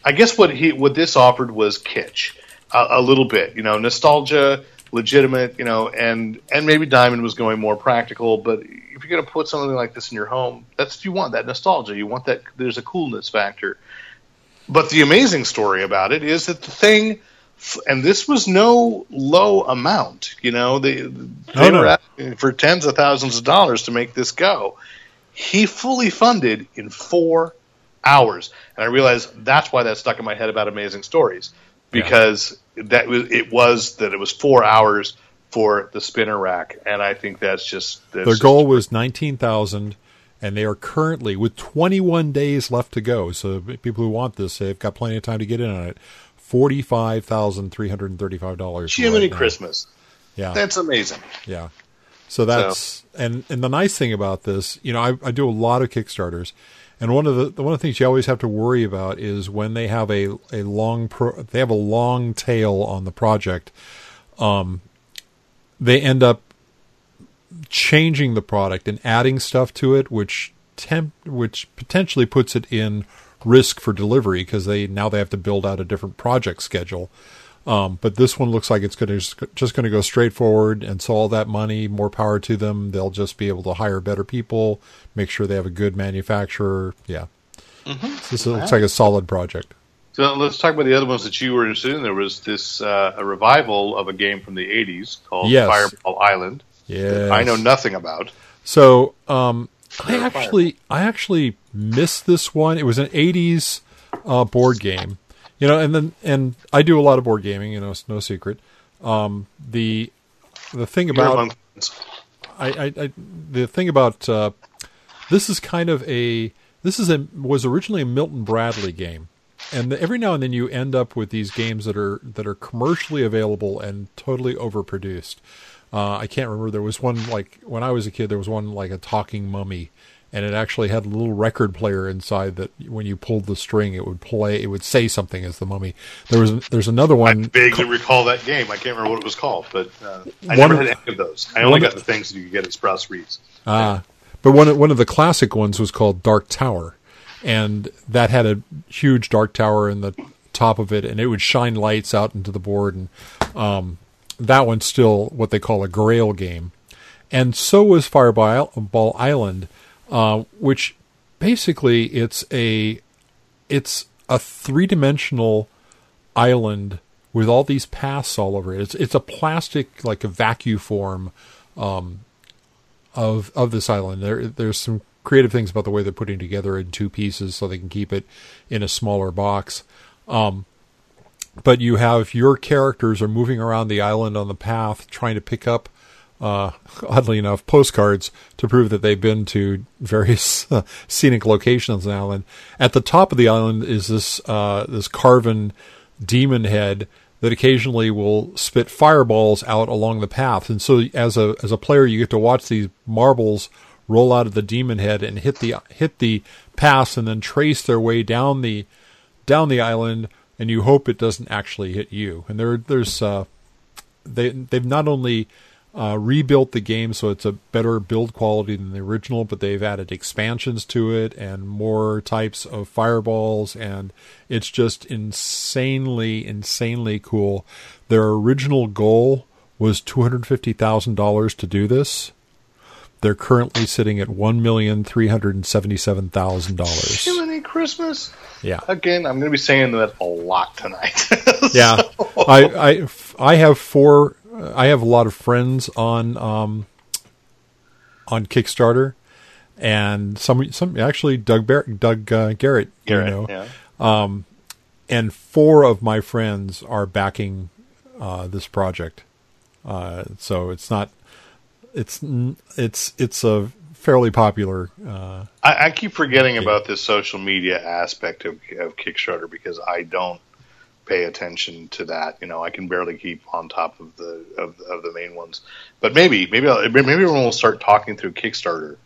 I guess what he what this offered was kitsch, a little bit, you know, nostalgia, legitimate, you know, and and maybe Diamond was going more practical. But if you're going to put something like this in your home, that's what you want that nostalgia. You want that. There's a coolness factor. But the amazing story about it is that the thing, and this was no low amount. You know, they they no. were asking for tens of thousands of dollars to make this go. He fully funded in four hours, and I realized that's why that stuck in my head about amazing stories because that was it was that it was four hours for the spinner rack, and I think that's just that's Their just- goal was nineteen thousand, and they are currently with twenty one days left to go. So people who want this, they've got plenty of time to get in on it. Forty five thousand three hundred and thirty five dollars. Jiminy Christmas. Yeah, That's amazing. Yeah. So that's and and the nice thing about this, you know, I, I do a lot of Kickstarters, and one of the one of the things you always have to worry about is when they have a a long pro, they have a long tail on the project, um, they end up changing the product and adding stuff to it, which temp which potentially puts it in risk for delivery because they now they have to build out a different project schedule. Um, but this one looks like it's going to just going to go straight forward, and so all that money, more power to them. They'll just be able to hire better people, make sure they have a good manufacturer. Yeah, so this looks like a solid project. So let's talk about the other ones that you were interested in. There was this uh, a revival of a game from the '80s called Yes. Fireball Island. Yeah, I know nothing about. So um, I actually I actually missed this one. It was an '80s uh, board game, you know, and then and I do a lot of board gaming. You know, it's no secret. Um, the the thing about. I, I, I the thing about uh, this is kind of a this is a was originally a Milton Bradley game, and every now and then you end up with these games that are that are commercially available and totally overproduced. Uh, I can't remember. There was one like when I was a kid. There was one like a talking mummy, and it actually had a little record player inside that when you pulled the string, it would play. It would say something as the mummy. There was there's another one. I vaguely recall that game. I can't remember what it was called, but uh, I One never of- had any of those. I only got the things that you could get at Sprouse-Reitz. Ah, but one of, one of the classic ones was called Dark Tower, and that had a huge dark tower in the top of it, and it would shine lights out into the board, and um, that one's still what they call a Grail game, and so was Fireball Ball Island, uh, which basically it's a it's a three dimensional island with all these paths all over it. It's it's a plastic like a vacuum form um, of of this island. There there's some creative things about the way they're putting together in two pieces so they can keep it in a smaller box. Um, but you have your characters are moving around the island on the path trying to pick up uh, oddly enough postcards to prove that they've been to various uh, scenic locations on the island. At the top of the island is this uh, this carven demon head that occasionally will spit fireballs out along the path. And so as a as a player you get to watch these marbles roll out of the demon head and hit the hit the pass and then trace their way down the down the island and you hope it doesn't actually hit you. And there there's uh they they've not only uh, rebuilt the game so it's a better build quality than the original, but they've added expansions to it and more types of fireballs, and it's just insanely, insanely cool. Their original goal was two hundred fifty thousand dollars to do this. They're currently sitting at one million three hundred seventy-seven thousand dollars. Jiminy Christmas. Yeah, Again, I'm going to be saying that a lot tonight. yeah. I, I, I have four. I have a lot of friends on um, on Kickstarter, and some some actually Doug Bar- Doug uh, Garrett, Garrett, you know, yeah. and four of my friends are backing uh, this project. Uh, so it's not it's it's it's a fairly popular. Uh, I, I keep forgetting about this social media aspect of, of Kickstarter because I don't pay attention to that. You know, I can barely keep on top of the of, of the main ones. But maybe maybe I'll, maybe will start talking through Kickstarter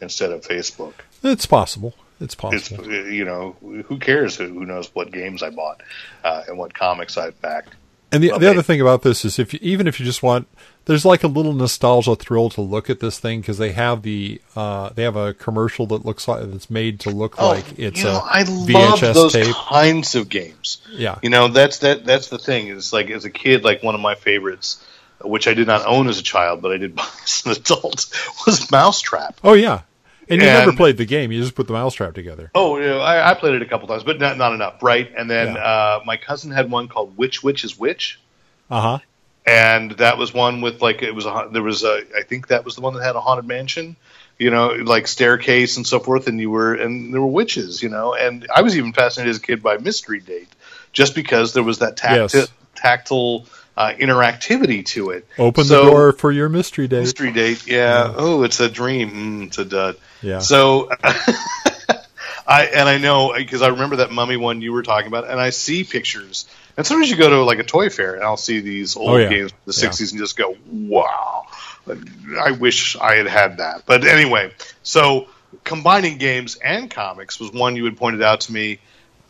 instead of Facebook. it's possible. It's possible. It's you know who cares who, who knows what games I bought uh, and what comics I've backed. And the, the other thing about this is, if you, even if you just want, there's like a little nostalgia thrill to look at this thing because they have the uh, they have a commercial that looks like that's made to look like it's Oh, you know, a I love VHS those tape. kinds of games. Yeah. you know that's that that's the thing. Is like as a kid, like one of my favorites, which I did not own as a child, but I did buy as an adult, was Mousetrap. Oh yeah, and you And- never played the game; you just put the mousetrap together. Oh, know, I, I played it a couple times, but not not enough, right? And then Yeah. uh, my cousin had one called Which Witch is Which. Uh huh. And that was one with like it was a, there was a I think that was the one that had a haunted mansion, you know, like staircase and so forth, and you were and there were witches, you know, and I was even fascinated as a kid by Mystery Date, just because there was that tacti- Yes. tactile uh, interactivity to it. Open So- the door for your mystery date. Mystery Date, yeah. Oh, it's a dream. Mm, it's a dud. Yeah. So. I and I know because I remember that mummy one you were talking about, and I see pictures. And sometimes you go to like a toy fair, and I'll see these oh, old Oh, yeah. games from the Yeah. '60s, and just go, "Wow, I wish I had had that." But anyway, so combining games and comics was one you had pointed out to me,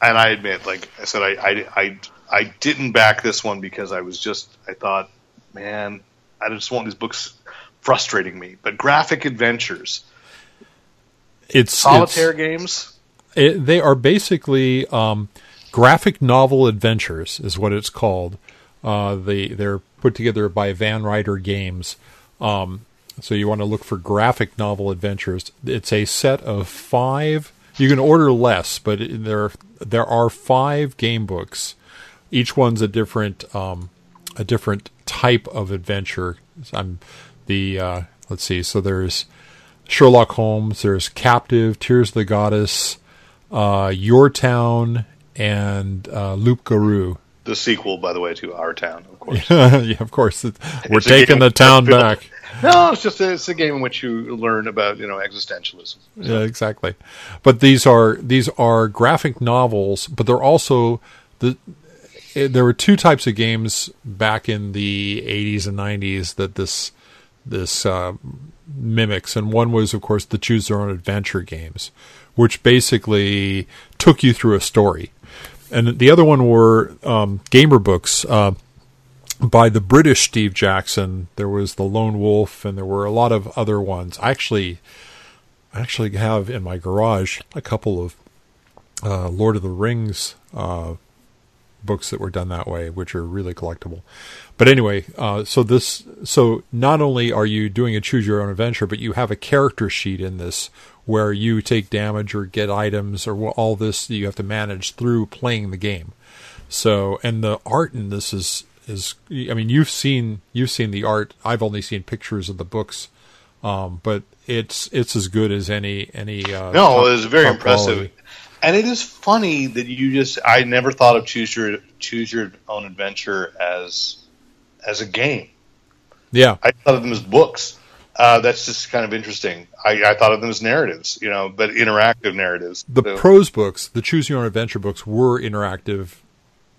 and I admit, like I said, I I I, I didn't back this one because I was just I thought, man, I just want these books frustrating me. But graphic adventures, It's solitaire it's- games. It, they are basically um, graphic novel adventures, is what it's called. Uh, they they're put together by Van Ryder Games. Um, so you want to look for graphic novel adventures. It's a set of five. You can order less, but there there are five game books. Each one's a different um, a different type of adventure. I'm the uh, let's see. So there's Sherlock Holmes. There's Captive, Tears of the Goddess, uh, Your Town, and uh, Loup Garou. The sequel, by the way, to Our Town, of course. yeah, of course. We're It's taking the town back. no, it's just a, it's a game in which you learn about you know existentialism. Yeah, exactly. But these are these are graphic novels, but they're also the eh, there were two types of games back in the 80s and 90s that this this uh, mimics, and one was, of course, the choose your own adventure games, which basically took you through a story, and the other one were um, gamer books. Uh, by the British Steve Jackson, there was the Lone Wolf, and there were a lot of other ones. I actually I actually have in my garage a couple of uh, Lord of the Rings uh, books that were done that way, which are really collectible. But anyway, uh, so this so not only are you doing a choose your own adventure, but you have a character sheet in this where you take damage or get items or all this that you have to manage through playing the game. So and the art in this is is I mean you've seen you've seen the art. I've only seen pictures of the books, um, but it's it's as good as any any. Uh, No, top- it was very impressive. quality. And it is funny that you just I never thought of choose your choose your own adventure as as a game. Yeah, I thought of them as books. Uh, that's just kind of interesting. I, I thought of them as narratives, you know, but interactive narratives. the So- prose books, the choose your own adventure books, were interactive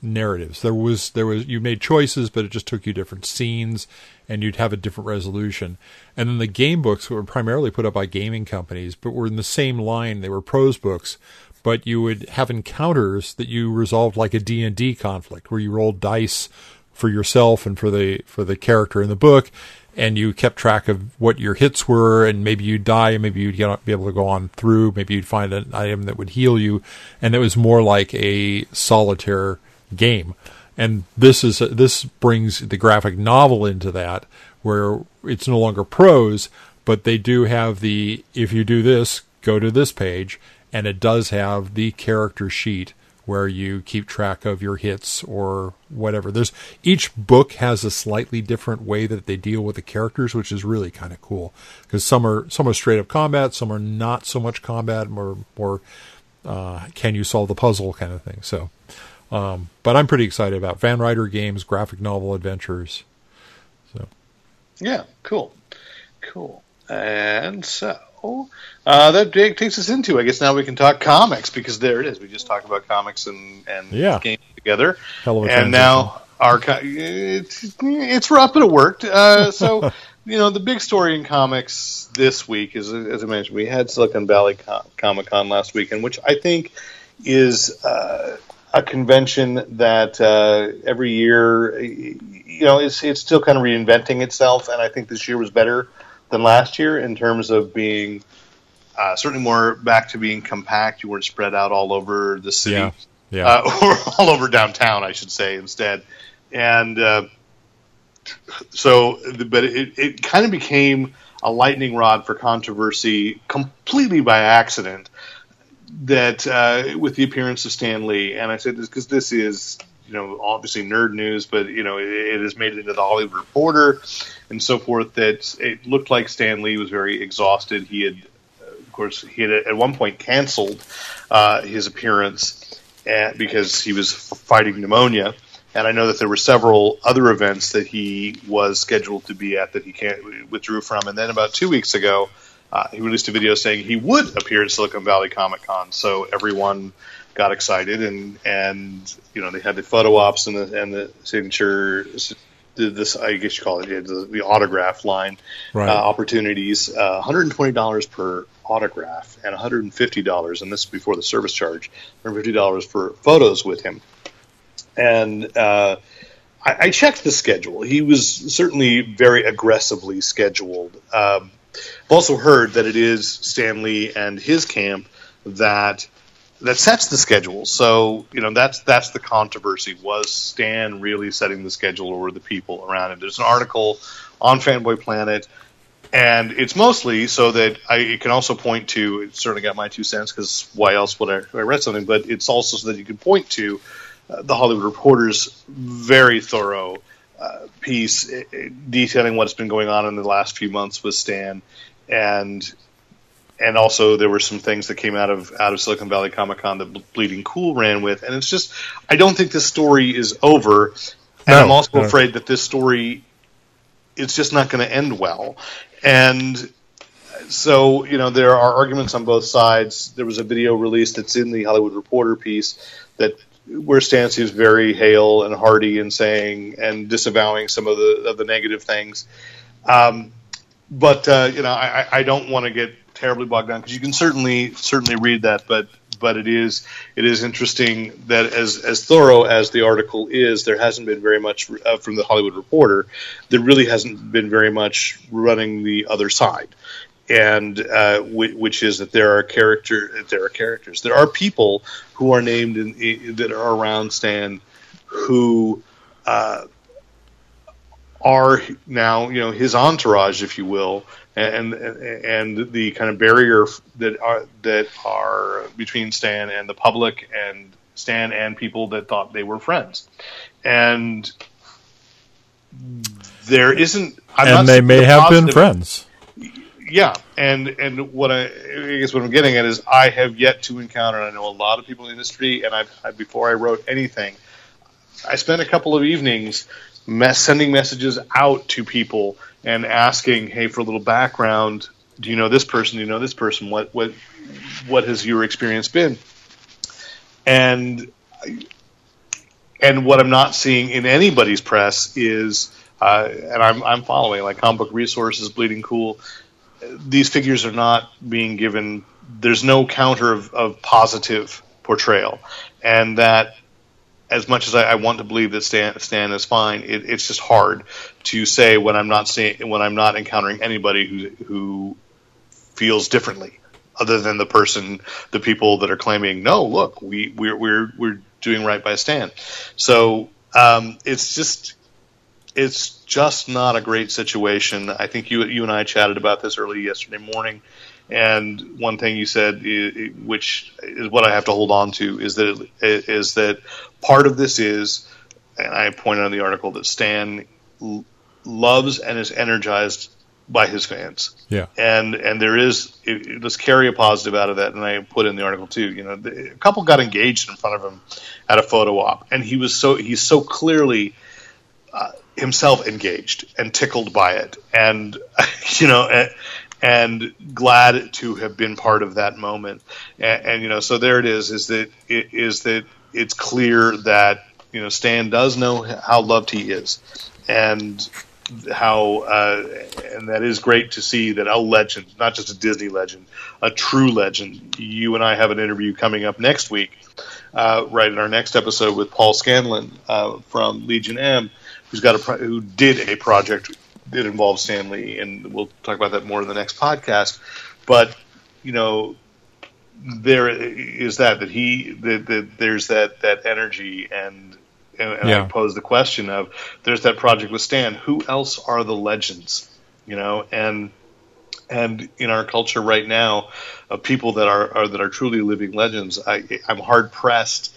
narratives. There was there was you made choices, but it just took you different scenes, and you'd have a different resolution. And then the game books were primarily put up by gaming companies, but were in the same line. They were prose books, but you would have encounters that you resolved like a D and D conflict, where you rolled dice for yourself and for the for the character in the book. And you kept track of what your hits were, and maybe you'd die, and maybe you'd be able to go on through. Maybe you'd find an item that would heal you, and it was more like a solitaire game. And this is this brings the graphic novel into that, where it's no longer prose, but they do have the if you do this, go to this page, and it does have the character sheet where you keep track of your hits or whatever. There's each book has a slightly different way that they deal with the characters, which is really kind of cool because some are some are straight up combat, some are not so much combat, more more uh, can you solve the puzzle kind of thing. So, um, but I'm pretty excited about Van Ryder Games graphic novel adventures. So Yeah, cool, cool. And so uh, that takes us into, I guess, now we can talk comics because there it is. We just talked about comics and and Yeah. games together, Hell of a and now our co- it's it's rough, but it worked. Uh, so. You know, the big story in comics this week is, as I mentioned, we had Silicon Valley Com- Comic Con last weekend, which I think is uh, a convention that uh, every year, you know, it's it's still kind of reinventing itself, and I think this year was better than last year in terms of being uh, certainly more back to being compact. You weren't spread out all over the city, yeah, yeah, uh, or all over downtown, I should say, instead. And uh, so, but it, it kind of became a lightning rod for controversy completely by accident. That uh, with the appearance of Stan Lee, and I said this because this is you know obviously nerd news, but you know it, it has made it into the Hollywood Reporter and so forth. That it looked like Stan Lee was very exhausted. He had, of course, he had at one point canceled uh, his appearance at, because he was fighting pneumonia. And I know that there were several other events that he was scheduled to be at that he can't, withdrew from. And then about two weeks ago, uh, he released a video saying he would appear at Silicon Valley Comic Con. So everyone got excited, and and you know they had the photo ops and the and the signature. This I guess you call it the, autograph line right. uh, opportunities. Uh, $120 per autograph and $150, and this is before the service charge. $150 for photos with him. And uh, I, I checked the schedule. He was certainly very aggressively scheduled. Um, I've also heard that it is Stan Lee and his camp that that sets the schedule. So you know that's that's the controversy. Was Stan really setting the schedule, or were the people around him? There's an article on Fanboy Planet, and it's mostly so that I it can also point to. It certainly got my two cents because why else would I, I read something? But it's also so that you can point to uh, the Hollywood Reporter's very thorough uh, piece uh, detailing what's been going on in the last few months with Stan, and and also there were some things that came out of out of Silicon Valley Comic Con that Bleeding Cool ran with, and it's just I don't think this story is over, and No, I'm also no. afraid that this story it's just not going to end well, and so you know there are arguments on both sides. There was a video released that's in the Hollywood Reporter piece that where Stan seems very hale and hearty and saying and disavowing some of the of the negative things. Um, but uh, you know, I- I don't want to get terribly bogged down because you can certainly certainly read that, but but it is it is interesting that as as thorough as the article is, there hasn't been very much uh, from the Hollywood Reporter. There really hasn't been very much running the other side, and uh, whi- which is that there are character there are characters there are people who are named in, i that are around Stan who. Uh, are now you know his entourage, if you will, and and, and the kind of barrier that are that are between Stan and the public, and Stan and people that thought they were friends, and there isn't. I'm and they may the have been friends. yeah, and and what I, I guess what I'm getting at is I have yet to encounter. I know a lot of people in the industry, and I've I, before I wrote anything, I spent a couple of evenings mess, sending messages out to people and asking, "Hey, for a little background, do you know this person? Do you know this person? What what what has your experience been?" And and what I'm not seeing in anybody's press is, uh, and I'm I'm following like Comic Book Resources, Bleeding Cool. These figures are not being given. There's no counter of, of positive portrayal, and that as much as I, I want to believe that Stan, Stan is fine, it, it's just hard to say when I'm not seeing when I'm not encountering anybody who who feels differently, other than the person, the people that are claiming, no, look, we we're we're we're doing right by Stan. So um, it's just it's just not a great situation. I think you you and I chatted about this early yesterday morning. And one thing you said, which is what I have to hold on to, is that is that part of this is, and I pointed out in the article that Stan loves and is energized by his fans Yeah. and and there is it- let's carry a positive out of that and i put in the article too you know the, a couple got engaged in front of him at a photo op and he was so he's so clearly uh, himself engaged and tickled by it and you know and, glad to have been part of that moment and, and you know so there it is is that it is that it's clear that you know stan does know how loved he is and how uh, and that is great to see that a legend, not just a Disney legend, a true legend. You and I have an interview coming up next week, uh, right in our next episode with Paul Scanlan uh, from Legion M, who's got a pro- who did a project that involves Stan Lee, and we'll talk about that more in the next podcast. But you know, there is that that he that, that there's that that energy and and, and Yeah. I pose the question of there's that project with Stan. Who else are the legends? You know, and and in our culture right now, of people that are, are that are truly living legends, I, I'm hard pressed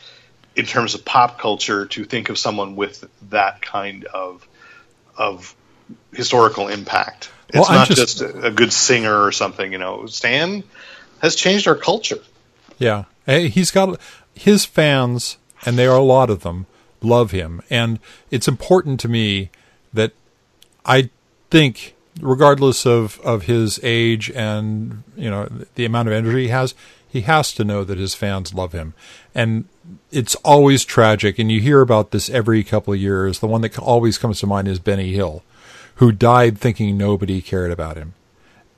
in terms of pop culture to think of someone with that kind of of historical impact. It's Well, not just- just, a, a good singer or something. You know, Stan has changed our culture. Yeah, Eh, he's got his fans, and there are a lot of them, love him, and it's important to me that I think, regardless of of his age and you know the amount of energy he has, he has to know that his fans love him, and it's always tragic. And you hear about this every couple of years. The one that always comes to mind is Benny Hill, who died thinking nobody cared about him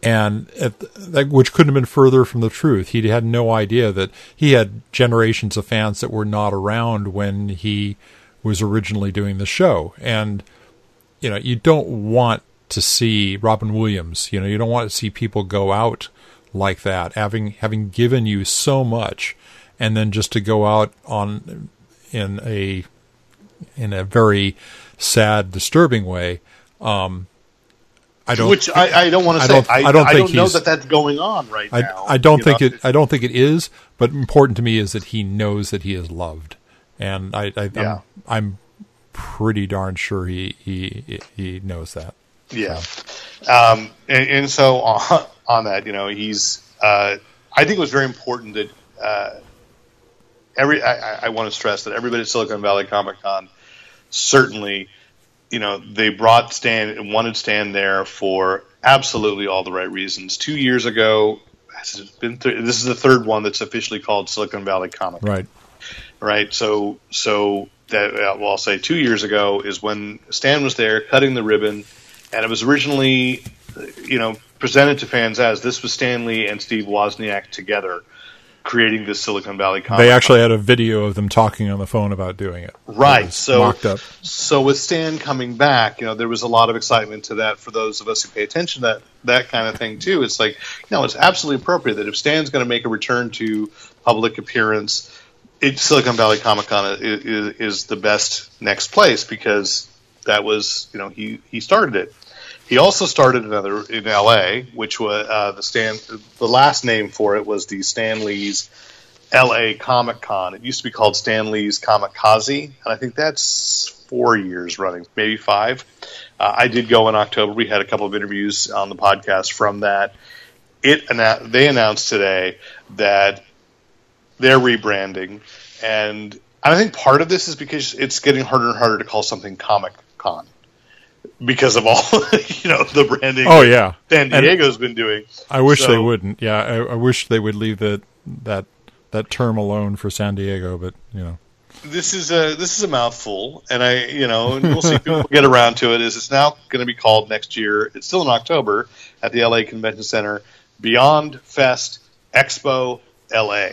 and that, which couldn't have been further from the truth. He had no idea that he had generations of fans that were not around when he was originally doing the show. And you know, you don't want to see Robin Williams. You know, you don't want to see people go out like that, having having given you so much and then just to go out on in a in a very sad, disturbing way. Um, I don't. Which I, I don't want to say. I, I don't I don't know that that's going on right I, now. I don't think know? it. I don't think it is. But important to me is that he knows that he is loved, and I, I Yeah. I'm, I'm pretty darn sure he he he knows that. Yeah. Um, and, and so on, on that, you know, he's. Uh, I think it was very important that uh, every. I, I- I want to stress that everybody at Silicon Valley Comic Con certainly, you know, they brought Stan and wanted Stan there for absolutely all the right reasons. Two years ago, has it been th- this is the third one that's officially called Silicon Valley Comic Right. right? So, so that uh, well, I'll say two years ago is when Stan was there cutting the ribbon, and it was originally, uh, you know, presented to fans as this was Stan Lee and Steve Wozniak together creating this Silicon Valley comic. They actually had a video of them talking on the phone about doing it. Right, It so- mocked up. So with Stan coming back, you know, there was a lot of excitement to that for those of us who pay attention to that that kind of thing too. It's like, you know, it's absolutely appropriate that if Stan's going to make a return to public appearance, it, Silicon Valley Comic Con is, is, is the best next place because that was, you know, he he started it. He also started another in L.A., which was uh, the Stan. The last name for it was the Stan Lee's LA Comic Con. It used to be called Stan Lee's Comikaze, and I think that's four years running, maybe five. Uh, I did go in October. We had a couple of interviews on the podcast from that. It they announced today that they're rebranding, and I think part of this is because it's getting harder and harder to call something Comic Con because of all you know the branding. Oh yeah, San And Diego's been doing. I wish they wouldn't. Yeah, I, I wish they would leave that that that term alone for San Diego. But you know, this is a this is a mouthful, and I you know and we'll see if people get around to it. Is it's now going to be called next year? It's still in October at the LA Convention Center. Beyond Fest Expo LA.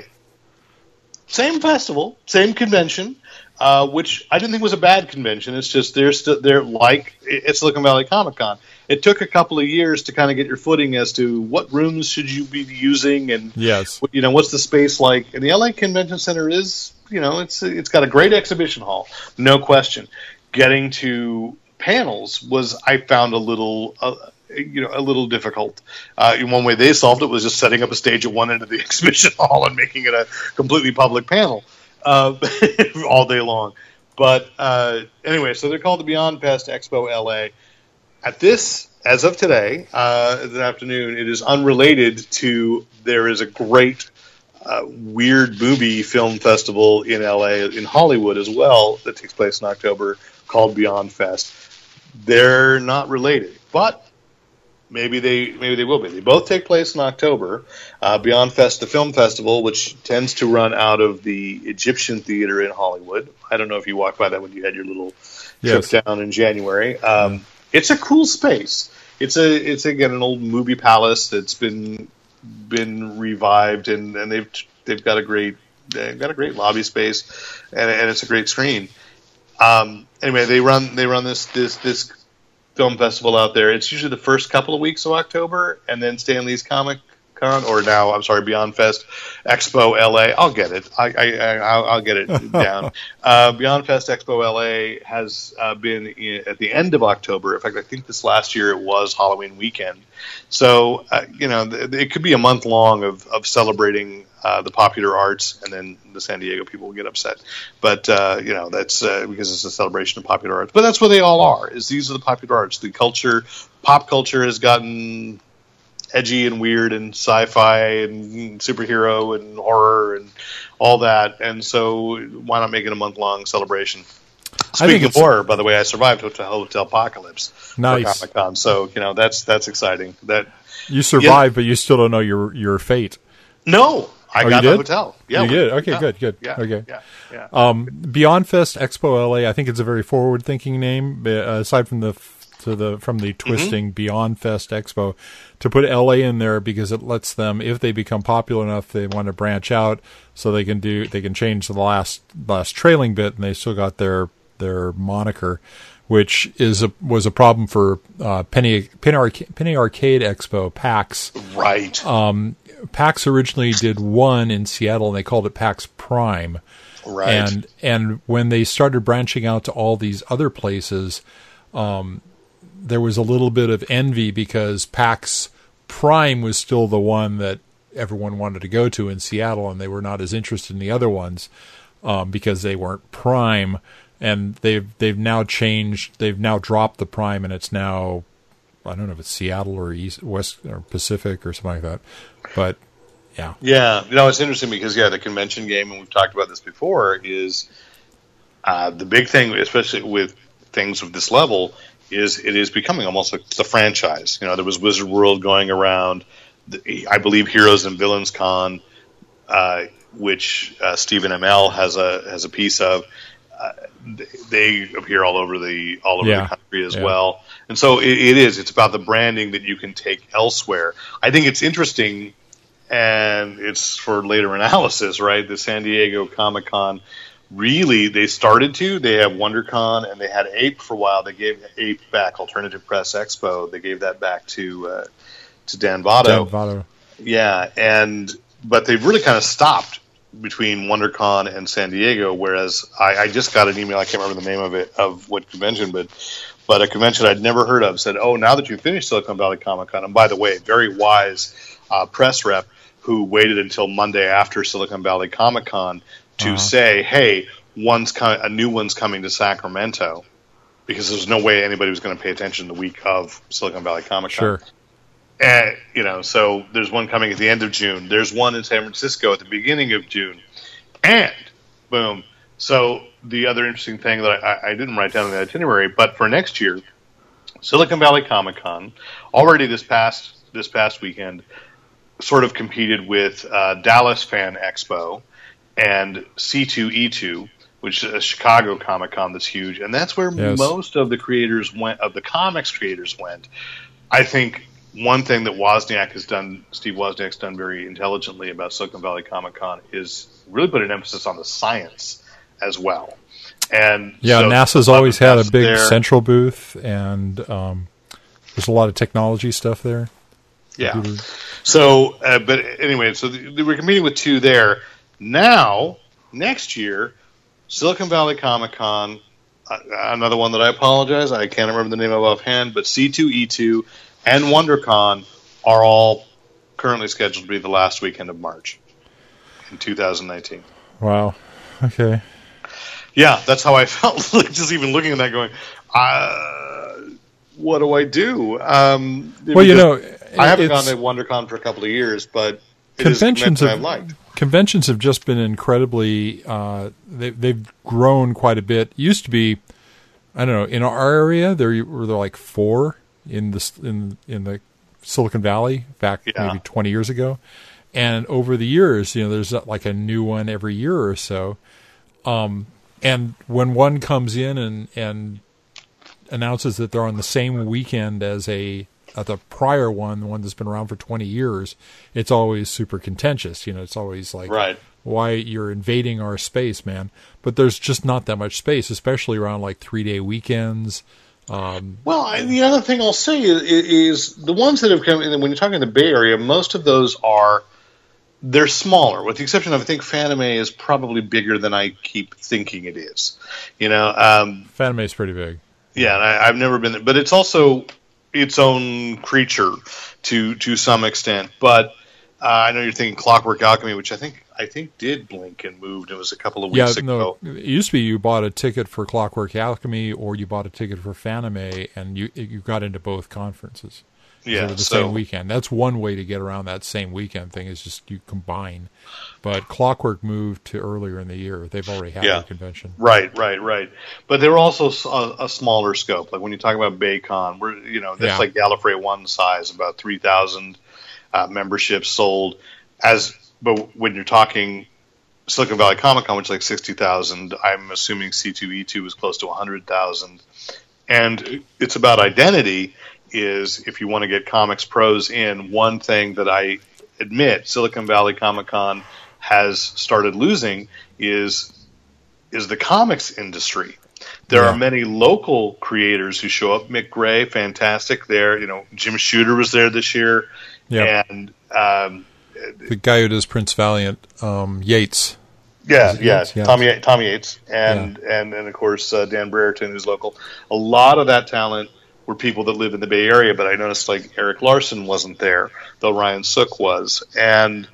Same festival, same convention, uh, which I didn't think was a bad convention. It's just they're still they're like it's Silicon Valley Comic Con. It took a couple of years to kind of get your footing as to what rooms should you be using and yes, you know what's the space like. And the la convention center is you know it's it's got a great exhibition hall no question. Getting to panels was i found a little uh, you know a little difficult. Uh, in one way they solved it was just setting up a stage at one end of the exhibition hall and making it a completely public panel uh, all day long but uh, anyway so they're called the beyond fest expo la at this, as of today, uh, this afternoon, it is unrelated to. There is a great uh, weird booby film festival in LA, in Hollywood as well, that takes place in October called Beyond Fest. They're not related, but maybe they maybe they will be. They both take place in October. Uh, Beyond Fest, the film festival, which tends to run out of the Egyptian Theater in Hollywood. I don't know if you walked by that when you had your little Yes. trip down in January. Um, it's a cool space. It's a it's again an old movie palace that's been been revived and, and they've they've got a great they've got a great lobby space and, and it's a great screen. Um, anyway, they run they run this this this film festival out there. It's usually the first couple of weeks of October, and then Stan Lee's Comic Con, or now I'm sorry, Beyond Fest Expo LA. I'll get it. I, I, I I'll, I'll get it down. Uh, Beyond Fest Expo LA has uh, been in, at the end of October. In fact, I think this last year it was Halloween weekend. So uh, you know, th- it could be a month long of of celebrating uh, the popular arts, and then the San Diego people will get upset. But uh, you know, that's uh, because it's a celebration of popular arts. But that's what they all are. Is these are the popular arts. The culture, pop culture, has gotten edgy and weird and sci-fi and superhero and horror and all that. And so, why not make it a month-long celebration? Speaking of horror, by the way, I survived Hotel, Hotel Apocalypse Nice. Comic Con, so you know that's that's exciting. That you survived, but you still don't know your your fate. no, I Oh, you got the did? hotel. Yeah, You did? Okay, yeah, good, good. Yeah, Okay. yeah, yeah. Um, Beyond Fest Expo LA, I think it's a very forward-thinking name. uh, aside from the to the from the twisting Beyond Fest Expo, to put LA in there because it lets them, if they become popular enough, they want to branch out, so they can do they can change the last last trailing bit, and they still got their their moniker, which is a was a problem for uh, Penny Penny, Arca- Penny Arcade Expo PAX right. um, PAX originally did one in Seattle, and they called it PAX Prime. Right. And and when they started branching out to all these other places, um, there was a little bit of envy because PAX Prime was still the one that everyone wanted to go to in Seattle, and they were not as interested in the other ones um, because they weren't Prime. And they've they've now changed. They've now dropped the Prime, and it's now I don't know if it's Seattle or East West or Pacific or something like that. But yeah, Yeah, you know it's interesting because yeah, the convention game, and we've talked about this before, is uh, the big thing, especially with things of this level, is it is becoming almost like the franchise. You know, there was Wizard World going around. The, I believe Heroes and Villains Con, uh, which uh, Stephen Amell has a has a piece of. Uh, they appear all over the all over Yeah. the country as Yeah. well, and so it, it is. It's about the branding that you can take elsewhere. I think it's interesting and it's for later analysis, right? The San Diego Comic Con really they started to. They have WonderCon and they had Ape for a while. They gave Ape back, Alternative Press Expo. They gave that back to uh, to Dan Vado. Dan Vado. Yeah, and but they've really kind of stopped between WonderCon and San Diego. Whereas I, I just got an email, I can't remember the name of it, of what convention, but but a convention I'd never heard of said, "Oh, now that you've finished Silicon Valley Comic Con, and by the way, very wise uh, press rep who waited until Monday after Silicon Valley Comic Con to Uh-huh. say, "Hey, one's com- a new one's coming to Sacramento." Because there's no way anybody was going to pay attention the week of Silicon Valley Comic Con. Sure. And, you know, so there's one coming at the end of June. There's one in San Francisco at the beginning of June. And boom. So the other interesting thing that I, I didn't write down in the itinerary, but for next year, Silicon Valley Comic Con already this past this past weekend sort of competed with uh, Dallas Fan Expo and C2E2, which is a Chicago Comic Con that's huge, and that's where Yes. most of the creators went of the comics creators went. I think one thing that Wozniak has done, Steve Wozniak's done very intelligently about Silicon Valley Comic Con is really put an emphasis on the science as well. And Yeah, so NASA's a lot of always had a big there. central booth, and um, there's a lot of technology stuff there. Yeah. So, uh, but anyway, so th- we're competing with two there. Now, next year, Silicon Valley Comic Con, uh, another one that I apologize, I can't remember the name of offhand, but C2E2 and WonderCon are all currently scheduled to be the last weekend of March in 2019. Wow. Okay. Yeah, that's how I felt. like, Just even looking at that, going, uh, what do I do? Um, Well, you know, I haven't gone to WonderCon for a couple of years, but it is a conventions convention have I've liked. Conventions have just been incredibly. Uh, they, they've grown quite a bit. Used to be, I don't know, in our area there were there like four in the in in the Silicon Valley back Yeah. maybe twenty years ago, and over the years, you know, there's like a new one every year or so. Um, and when one comes in and and announces that they're on the same weekend as a uh, the prior one, the one that's been around for 20 years, it's always super contentious. You know, it's always like, Right. why you're invading our space, man. But there's just not that much space, especially around like three day weekends. Um, Well, I, the other thing I'll say is, is the ones that have come in, when you're talking the Bay Area, most of those are they're smaller, with the exception of I think Fanime is probably bigger than I keep thinking it is. You know, um, Fanime is pretty big. yeah, and I, I've never been there, but it's also its own creature to to some extent. But uh, I know you're thinking Clockwork Alchemy, which I think I think did blink and moved. It was a couple of Yeah, weeks no. ago. It used to be you bought a ticket for Clockwork Alchemy or you bought a ticket for Fanime, and you you got into both conferences. Yeah, the so same weekend. That's one way to get around that same weekend thing is just you combine. But Clockwork moved to earlier in the year. They've already had Yeah. their convention. Right, right, right. But they're also a smaller scope. Like when you talk about Baycon, we're you know that's Yeah. like Gallifrey one size, about three thousand uh, memberships sold. As but when you're talking Silicon Valley Comic Con, which is like sixty thousand, I'm assuming C2E2 was close to hundred thousand. And it's about identity. Is if you want to get comics pros in, one thing that I admit Silicon Valley Comic Con has started losing is is the comics industry. There Yeah. are many local creators who show up. Mick Gray, fantastic there. You know, Jim Shooter was there this year, Yeah. and um, the guy who does Prince Valiant, um, Yeates. Yeah, yeah, Yeates? Yeah. Tommy Tommy Yeates, and and and of course uh, Dan Brereton, who's local. A lot of that talent were people that live in the Bay Area, but I noticed like Erik Larsen wasn't there, though Ryan Sook was. And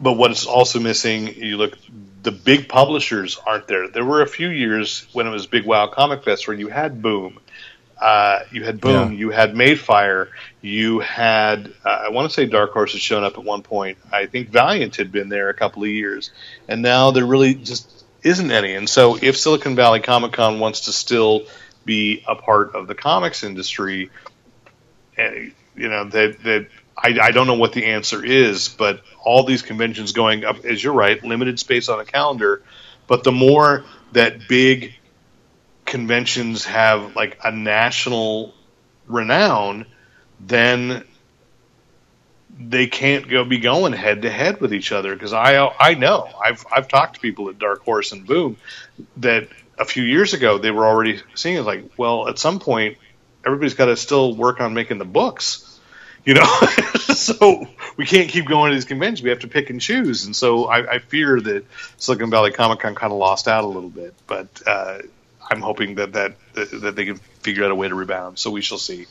but what is also missing, you look, the big publishers aren't there. There were a few years when it was Big Wow Comic Fest where you had Boom. Uh, you had Boom, Yeah. you had Mayfire, you had, uh, I want to say Dark Horse had shown up at one point. I think Valiant had been there a couple of years. And now there really just isn't any. And so if Silicon Valley Comic Con wants to still be a part of the comics industry, eh, you know, that, that I, I don't know what the answer is, but all these conventions going up, as you're right, limited space on a calendar. But the more that big conventions have like a national renown, then they can't go be going head to head with each other because I I know I've I've talked to people at Dark Horse and Boom that a few years ago they were already seeing it like well at some point everybody's got to still work on making the books you know? So we can't keep going to these conventions we have to pick and choose and so I, I fear that Silicon Valley Comic Con kind of lost out a little bit but uh, I'm hoping that, that that they can figure out a way to rebound so we shall see.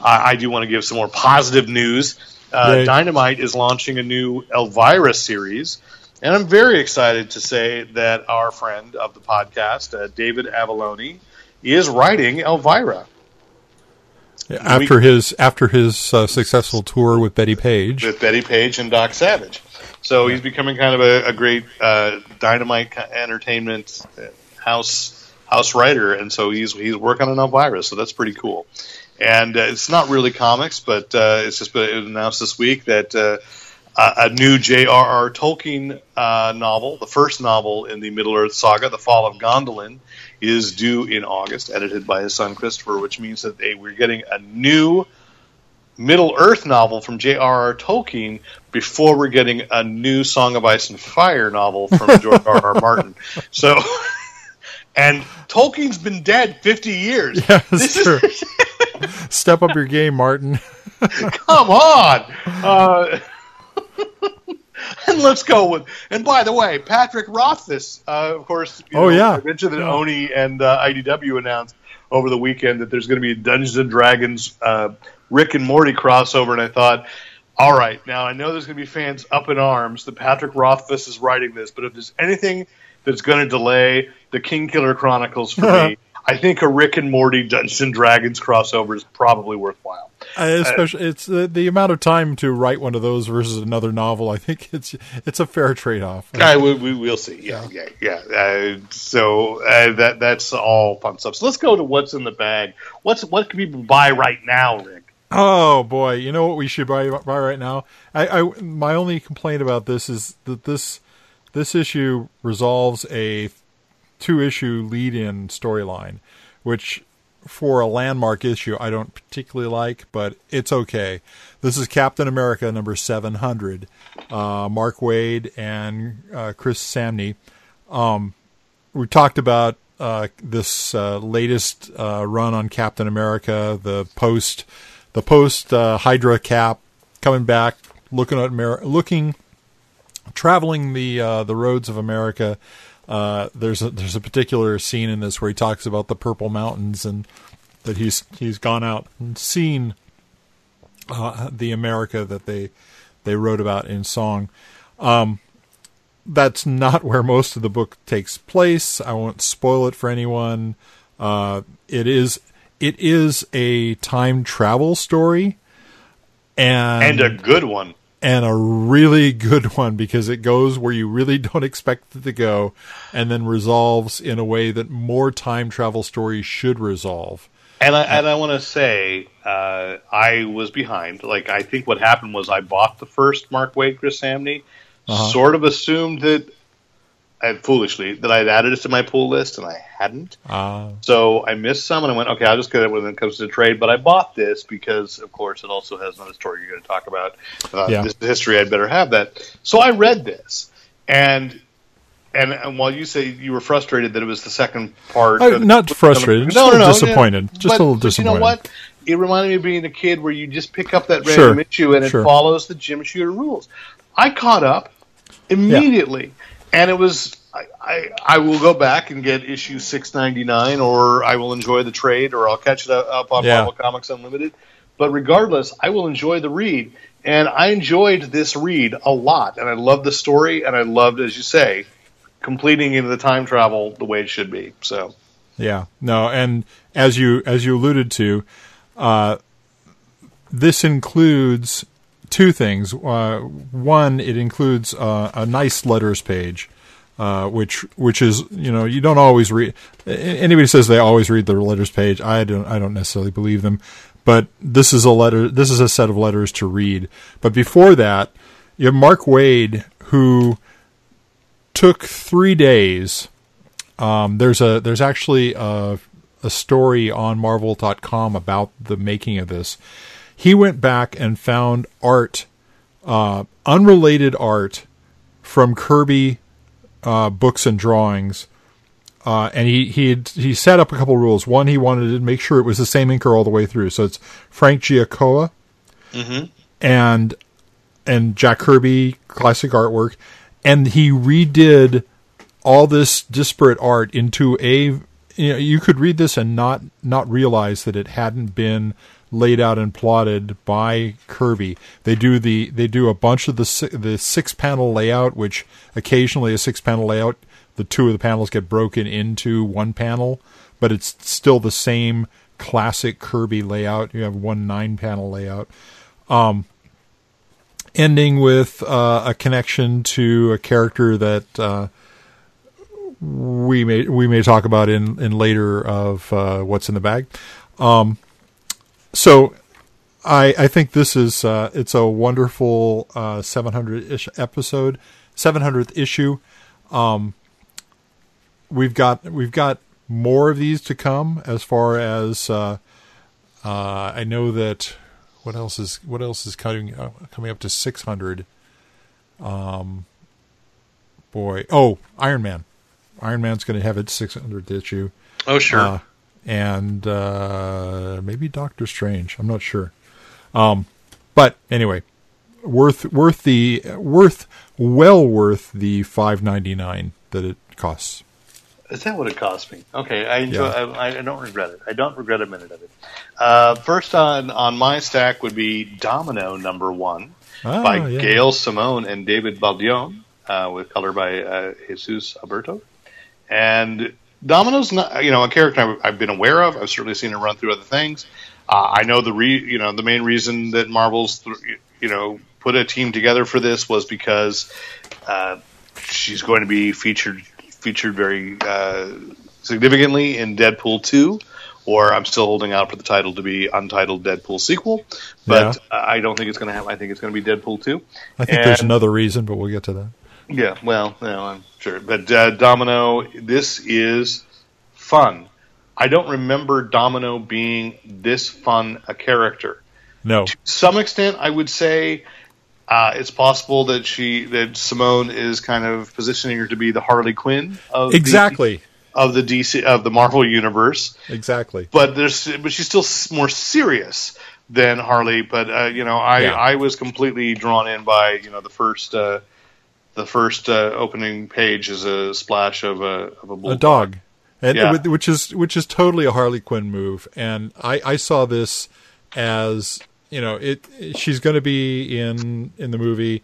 I I do want to give some more positive news. Uh. Dynamite is launching a new Elvira series, and I'm very excited to say that our friend of the podcast, uh, David Avallone, is writing Elvira After his after his uh, successful tour with Bettie Page, with Bettie Page and Doc Savage. So he's becoming kind of a, a great uh, Dynamite entertainment uh, house house writer, and so he's he's working on Elvira. So that's pretty cool. And uh, it's not really comics, but uh, it's just been announced this week that uh, a new J.R.R. Tolkien uh, novel, the first novel in the Middle Earth saga, The Fall of Gondolin, is due in August, edited by his son Christopher, which means that they, we're getting a new Middle Earth novel from J.R.R. Tolkien before we're getting a new Song of Ice and Fire novel from George R.R. Martin. So, and Tolkien's been dead 50 years. yeah, This that's is- Step up your game, Martin. Come on. Uh, and let's go with. And by the way, Patrick Rothfuss, uh, of course. Oh, yeah. I mentioned that Oni and uh, IDW announced over the weekend that there's going to be a Dungeons and Dragons uh, Rick and Morty crossover, and I thought. All right, now I know there's going to be fans up in arms that Patrick Rothfuss is writing this, but if there's anything that's going to delay the Kingkiller Chronicles for me, I think a Rick and Morty Dungeons and Dragons crossover is probably worthwhile. Uh, especially, it's the, the amount of time to write one of those versus another novel. I think it's it's a fair trade off. I, we, we will see. Yeah, yeah, yeah. Uh, so uh, that that's all fun stuff. So let's go to what's in the bag. What's what can people buy right now, Rick? Oh boy, you know what we should buy, buy right now? I, I my only complaint about this is that this this issue resolves a two issue lead in storyline, which for a landmark issue I don't particularly like, but it's okay. This is Captain America number seven hundred, uh, Mark Waid and uh, Chris Samnee. Um, we talked about uh, this uh, latest uh, run on Captain America, the post, the post uh, Hydra Cap coming back, looking at Amer- looking, traveling the the roads of America. Uh, there's a there's a particular scene in this where he talks about the Purple Mountains and that he's he's gone out and seen uh, the America that they they wrote about in song. Um, that's not where most of the book takes place. I won't spoil it for anyone. Uh, it is it is a time travel story, and And a good one. And a really good one because it goes where you really don't expect it to go, and then resolves in a way that more time travel stories should resolve. And I and I want to say uh, I was behind. Like I think what happened was I bought the first Mark Waid Chris Samnee, sort of assumed that. I, foolishly that I'd added it to my pool list and I hadn't. Uh, So I missed some, and I went, okay, I'll just get it when it comes to the trade. But I bought this because, of course, it also has another story you're going to talk about. Uh, Yeah. This history, I'd better have that. So I read this, and and, and while you say you were frustrated that it was the second part, I- the- not frustrated, just a little disappointed. Just a little but You know what? It reminded me of being a kid where you just pick up that Sure, issue and it follows the Jim Shooter rules. I caught up immediately, and it was. I, I, I will go back and get issue six ninety nine, or I will enjoy the trade, or I'll catch it up on Yeah. Marvel Comics Unlimited. But regardless, I will enjoy the read, and I enjoyed this read a lot, and I loved the story, and I loved, as you say, completing into the time travel the way it should be. So Yeah, no, and as you as you alluded to, uh, this includes two things. Uh, one, it includes uh, a nice letters page, uh, which which is you know you don't always read. Anybody says they always read the letters page, I don't I don't necessarily believe them. But this is a letter. This is a set of letters to read. But before that, you have Mark Waid who took three days um, there's a there's actually a, a story on Marvel.com about the making of this. He went back and found art, uh, unrelated art from Kirby uh, books and drawings, uh, and he he had, he set up a couple rules. One, he wanted to make sure it was the same inker all the way through. So it's Frank Giacoia and and Jack Kirby classic artwork, and he redid all this disparate art into a you know you could read this and not not realize that it hadn't been laid out and plotted by Kirby. They do the they do a bunch of the the six panel layout, which occasionally a six panel layout, the two of the panels get broken into one panel, but it's still the same classic Kirby layout. You have one nine panel layout ending with uh, a connection to a character that uh, we may we may talk about in in later of uh, what's in the bag. Um, so I I think this is uh, it's a wonderful uh, 700 ish episode, 700th issue. Um, we've got we've got more of these to come as far as uh, uh, I know that what else is what else is coming uh, coming up to 600 um boy oh iron man. Iron man's going to have its 600th issue. Oh sure, uh, and uh maybe doctor strange i'm not sure um but anyway worth worth the worth well worth the 599 that it costs Is that what it cost me? Okay, I enjoy. Yeah. I, I don't regret it. I don't regret a minute of it. Uh, first on on my stack would be Domino number one Ah, by yeah. Gail Simone and David Baldeón, uh, with color by uh, Jesus Aburtov. And Domino's not, you know, a character I've, I've been aware of. I've certainly seen her run through other things. Uh, I know the re, you know, the main reason that Marvel's, th- you know, put a team together for this was because uh, she's going to be featured featured very uh, significantly in Deadpool two. Or I'm still holding out for the title to be Untitled Deadpool sequel, but I don't think it's going to happen. I think it's going to be Deadpool two. i think there's another reason but we'll get to that yeah, well, no, I'm sure. But uh, Domino, this is fun. I don't remember Domino being this fun a character. no To some extent, I would say uh, it's possible that she that Simone is kind of positioning her to be the Harley Quinn of exactly the, of the DC of the Marvel universe. exactly But there's but she's still more serious than Harley. But uh, you know, I Yeah. I was completely drawn in by you know the first. Uh, the first uh, opening page is a splash of a of a, a dog, and Yeah. which is which is totally a Harley Quinn move. And I, I saw this as you know it. She's going to be in in the movie,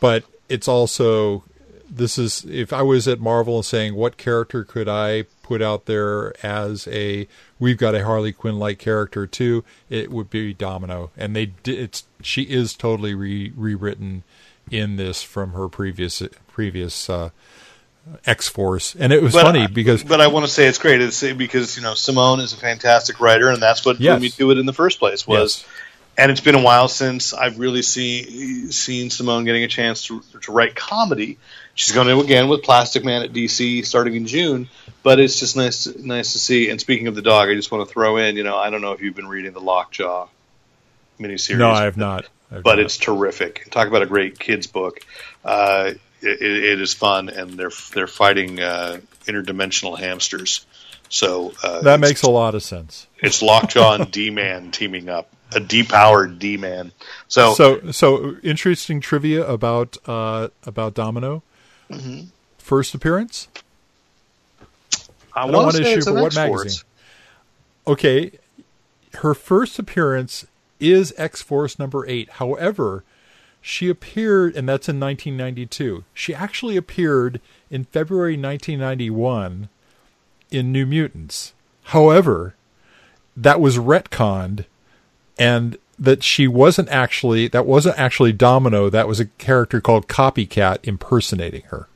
but it's also this is if I was at Marvel and saying what character could I put out there as a we've got a Harley Quinn like character too, it would be Domino, and they it's she is totally re, rewritten in this from her previous previous uh, X Force, and it was But funny I- because but I want to say it's great. It's because you know Simone is a fantastic writer, and that's what Yes. drew me to it in the first place. Was Yes. and it's been a while since I've really seen seen Simone getting a chance to, to write comedy. She's going to again with Plastic Man at DC starting in June, but it's just nice nice to see. And speaking of the dog, I just want to throw in, you know, I don't know if you've been reading the Lockjaw miniseries. no, I have not. I've but it's terrific. Talk about a great kids book. Uh, it, it is fun, and they're they're fighting uh, interdimensional hamsters. So uh, that makes a lot of sense. it's Lockjaw and D Man teaming up. a depowered D man. So, So, so interesting trivia about uh, about Domino. Mm-hmm. First appearance. I don't want want to to say issue, but what magazine? Okay, her first appearance is X Force number eight. However, she appeared, and that's in 1992. She actually appeared in February 1991 in New Mutants. However, that was retconned, and that she wasn't actually that wasn't actually Domino. That was a character called Copycat impersonating her.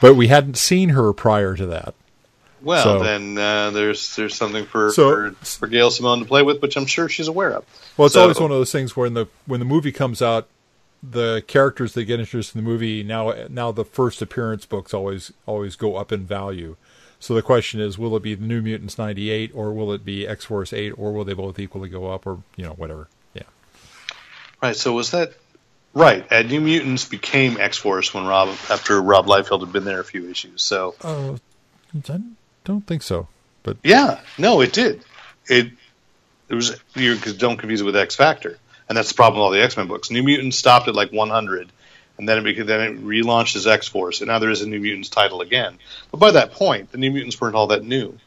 But we hadn't seen her prior to that. Well, So- then uh, there's there's something for, So- for for Gail Simone to play with, which I'm sure she's aware of. Well, it's So- always one of those things when the when the movie comes out, the characters that get introduced in the movie now now the first appearance books always always go up in value. So the question is, will it be the New Mutants '98 or will it be X Force Eight or will they both equally go up or you know whatever? Yeah. Right. So was that right? And New Mutants became X Force when Rob after Rob Liefeld had been there a few issues. So Oh, I don't think so. But yeah, no, it did. It it was you don't confuse it with X Factor, and that's the problem with all the X Men books. New Mutants stopped at like 100, and then it then it relaunched as X Force, and now there is a New Mutants title again. But by that point, the New Mutants weren't all that new.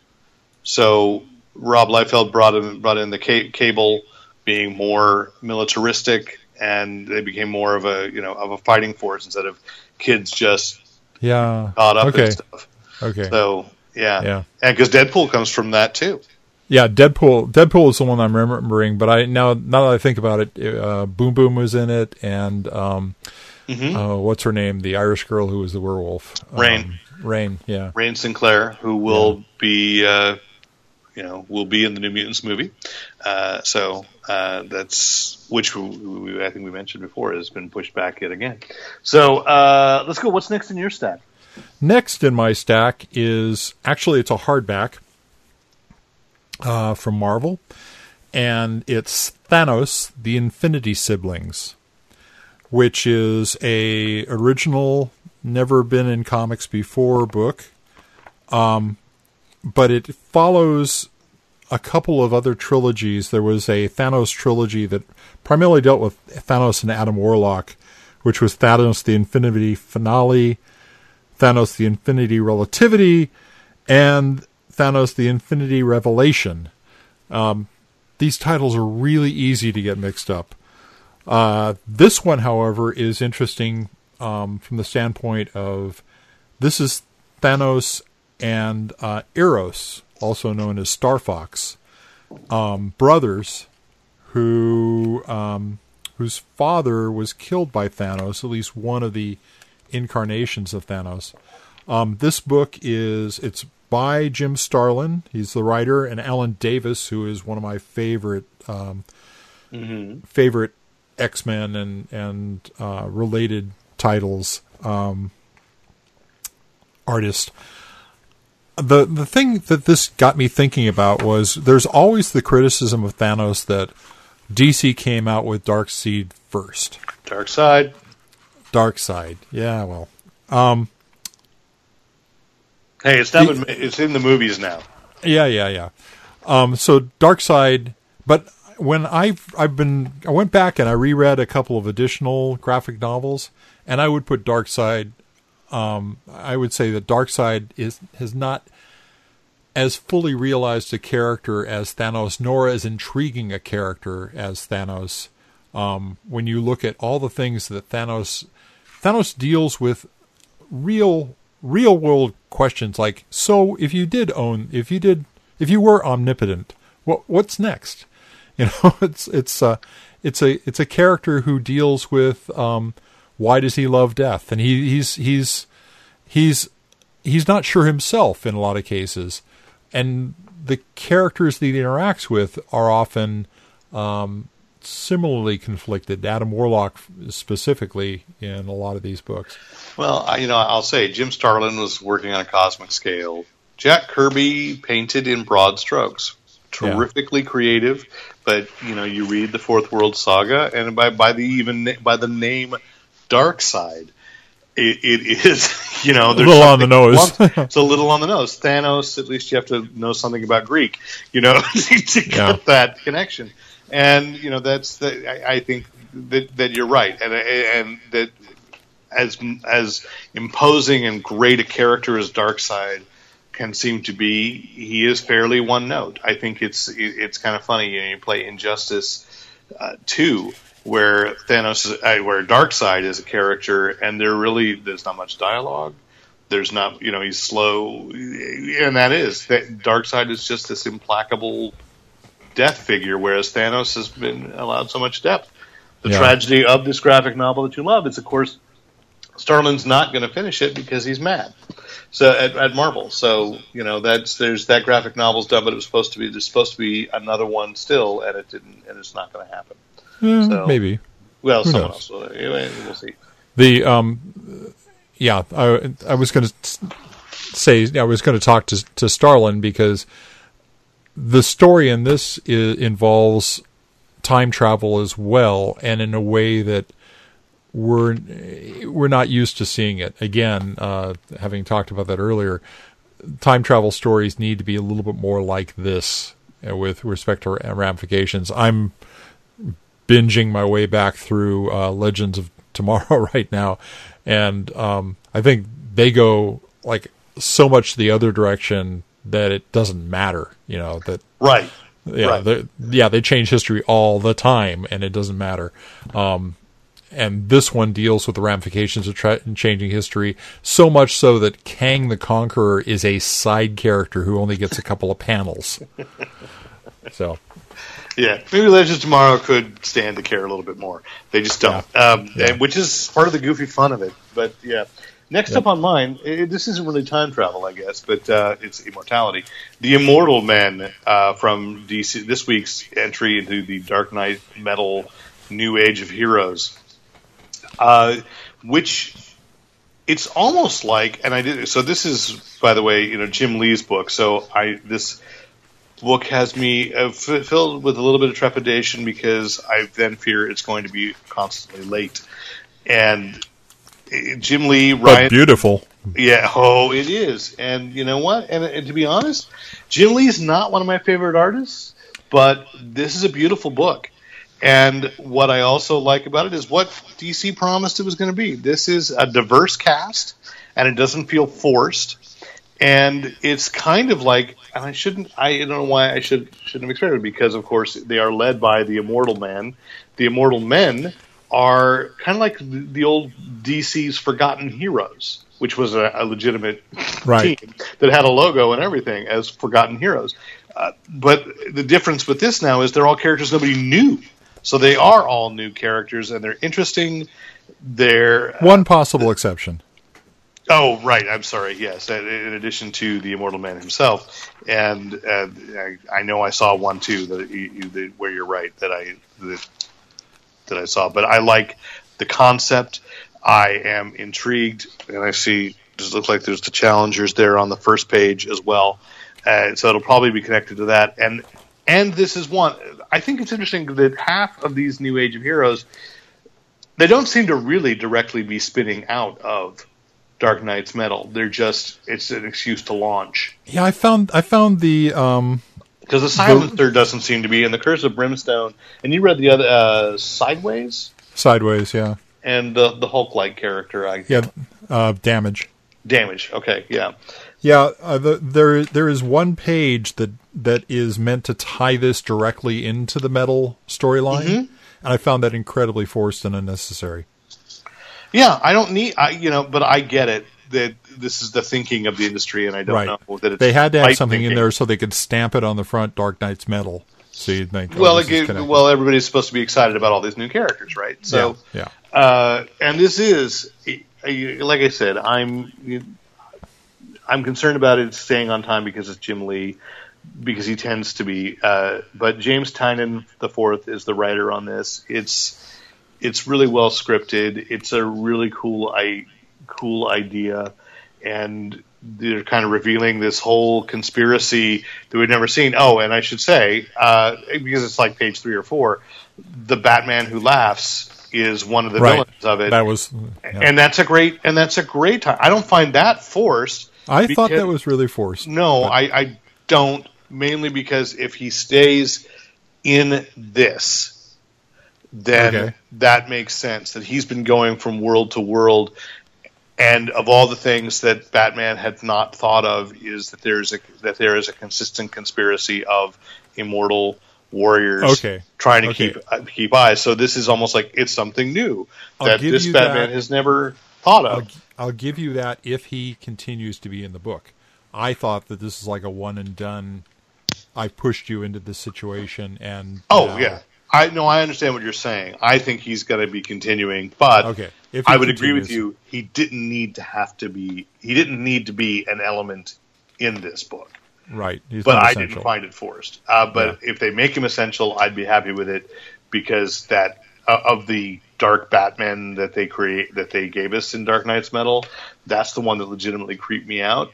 So Rob Liefeld brought in brought in the ca- cable being more militaristic, and they became more of a you know of a fighting force instead of kids just yeah. caught up okay. and stuff. Okay. So yeah, Yeah. and because Deadpool comes from that too. Yeah, Deadpool. Deadpool is the one I'm remembering, but I now now that I think about it, uh, Boom Boom was in it, and um, uh, what's her name? The Irish girl who was the werewolf. Rahne. Um, Rahne. Yeah. Rahne Sinclair, who will be, uh, you know, will be in the New Mutants movie. Uh, so uh, that's which we, we, I think we mentioned before has been pushed back yet again. So uh, let's go. What's next in your stack? Next in my stack is actually it's a hardback uh, from Marvel, and it's Thanos: The Infinity Siblings, which is a original, never been in comics before book, um, but it follows a couple of other trilogies. There was a Thanos trilogy that primarily dealt with Thanos and Adam Warlock, which was Thanos: The Infinity Finale. Thanos the Infinity Relativity, and Thanos the Infinity Revelation. Um, these titles are really easy to get mixed up. Uh, this one, however, is interesting um, from the standpoint of this is Thanos and uh, Eros, also known as Star Fox, um, brothers who um, whose father was killed by Thanos, at least one of the incarnations of Thanos. Um, this book is it's by Jim Starlin. He's the writer, and Alan Davis, who is one of my favorite um, favorite X Men and and uh, related titles um, artist. The the thing that this got me thinking about was there's always the criticism of Thanos that DC came out with Darkseid first. Dark Side. Dark Side. Yeah, well. Um, Hey, it's not. It's in the movies now. yeah, yeah, yeah. Um, so Darkseid, but when I've I've been I went back and I reread a couple of additional graphic novels, and I would put Darkseid. Um, I would say that Darkseid is has not as fully realized a character as Thanos, nor as intriguing a character as Thanos. Um, when you look at all the things that Thanos Thanos deals with real real world questions like so if you did own if you did if you were omnipotent what what's next? You know it's it's uh it's a it's a character who deals with um why does he love death? And he he's he's he's he's not sure himself in a lot of cases. And the characters that he interacts with are often um similarly conflicted adam warlock specifically in a lot of these books Well, I, you know, I'll say Jim Starlin was working on a cosmic scale. Jack Kirby painted in broad strokes, Yeah. terrifically creative. But you know, you read the Fourth World Saga, and by by the even by the name Darkseid, it, it is, you know, there's a little on the nose. it's a little on the nose. Thanos, at least you have to know something about Greek, you know, to get Yeah. that connection. And you know, that's the, I, I think that that you're right, and and that as as imposing and great a character as Darkseid can seem to be, he is fairly one note. I think it's it's kind of funny. You, know, you play Injustice uh, two, where Thanos, is, uh, where Darkseid is a character, and there really there's not much dialogue. There's not, you know, he's slow, and that is that Darkseid is just this implacable death figure, whereas Thanos has been allowed so much depth. The Yeah. tragedy of this graphic novel that you love is, of course, Starlin's not going to finish it because he's mad. So at, at Marvel, so you know that's there's that graphic novel's done, but it was supposed to be there's supposed to be another one still, and it didn't, and it's not going to happen. Eh, So- maybe Well, Who someone knows? else will. Anyway, we'll see. the um, yeah. I I was going to say I was going to talk to to Starlin because the story in this i involves time travel as well, and in a way that we're we're not used to seeing it. Again, uh, having talked about that earlier, time travel stories need to be a little bit more like this uh, with respect to ramifications. I'm binging my way back through uh, Legends of Tomorrow right now, and um, I think they go like so much the other direction that it doesn't matter. You know that Right. yeah, Right. they- yeah, they change history all the time, and it doesn't matter. Um, and this one deals with the ramifications of tra- changing history so much so that Kang the Conqueror is a side character who only gets a couple of panels. So Yeah, maybe Legends of Tomorrow could stand to care a little bit more. They just don't, um, Yeah. and- which is part of the goofy fun of it. But yeah, next Yep. up on mine, i this isn't really time travel, I guess, but uh, it's immortality. The Immortal Men uh, from DC. This week's entry into the Dark Nights Metal New Age of Heroes, uh, which it's almost like, and I did. So this is, by the way, you know Jim Lee's book. So I this book has me uh, f- filled with a little bit of trepidation because I then fear it's going to be constantly late. And Jim Lee, but beautiful. yeah, oh, it is. And you know what? And, and to be honest, Jim Lee's not one of my favorite artists, but this is a beautiful book. And what I also like about it is what DC promised it was going to be. This is a diverse cast, and it doesn't feel forced. And it's kind of like, and I shouldn't, I don't know why I should shouldn't have expected it because, of course, they are led by the Immortal Men. The Immortal Men are kind of like the, old DC's Forgotten Heroes, which was a, a legitimate Right. team that had a logo and everything as Forgotten Heroes. Uh, but the difference with this now is they're all characters nobody knew, so they are all new characters and they're interesting. They're One possible exception. Oh, right. I'm sorry. Yes, in in addition to the Immortal Man himself, and uh, I, I know I saw one too that you, you, that, where you're right that I that, that I saw. But I like the concept. I am intrigued, and I see. Does look like there's the challengers there on the first page as well. Uh, so it'll probably be connected to that. And and this is one. I think it's interesting that half of these New Age of Heroes they don't seem to really directly be spinning out of Dark Nights metal. They're just it's an excuse to launch Yeah, I found I found the um, because the Silencer doesn't seem to be, and the Curse of Brimstone. And you read the other uh, Sideways sideways. Yeah, and the the Hulk like character. I yeah, uh, damage. damage. Okay, yeah, Yeah, uh, the, there there is one page that that is meant to tie this directly into the metal storyline, Mm-hmm. and I found that incredibly forced and unnecessary. yeah. I don't need, I you know, but I get it that this is the thinking of the industry, and I don't right? know that it's they had to have something in there so they could stamp it on the front, Dark Nights metal. So you'd think, oh, Well, this it, is gave- connected. well, everybody's supposed to be excited about all these new characters, right? So, yeah, Uh, and this is, like I said, I'm I'm concerned about it staying on time because it's Jim Lee, because he tends to be. Uh, but James Tynion the fourth is the writer on this. It's it's really well scripted. It's a really cool I cool idea, and they're kind of revealing this whole conspiracy that we've never seen. Oh, and I should say, uh, because it's like page three or four, the Batman who laughs is one of the right. villains of it, That was. yeah. and that's a great and that's a great time. I don't find that forced. I thought that was really forced. No, but- I, I don't. Mainly because if he stays in this, then Okay. that makes sense. That he's been going from world to world, and of all the things that Batman had not thought of, is that there's a that there is a consistent conspiracy of immortal warriors Okay. trying to Okay. keep uh, keep eyes. So this is almost like it's something new that this Batman that. has never thought of. I'll, I'll give you that if he continues to be in the book. I thought that this is like a one and done. I pushed you into this situation, and Oh now- yeah, I no, I understand what you're saying. I think he's going to be continuing, but Okay, I would agree with you. He didn't need to have to be. He didn't need to be an element in this book, right. He's but I didn't find it forced. Uh, but if they make him essential, I'd be happy with it because that uh, of the dark Batman that they create that they gave us in Dark Nights Metal, that's the one that legitimately creeped me out.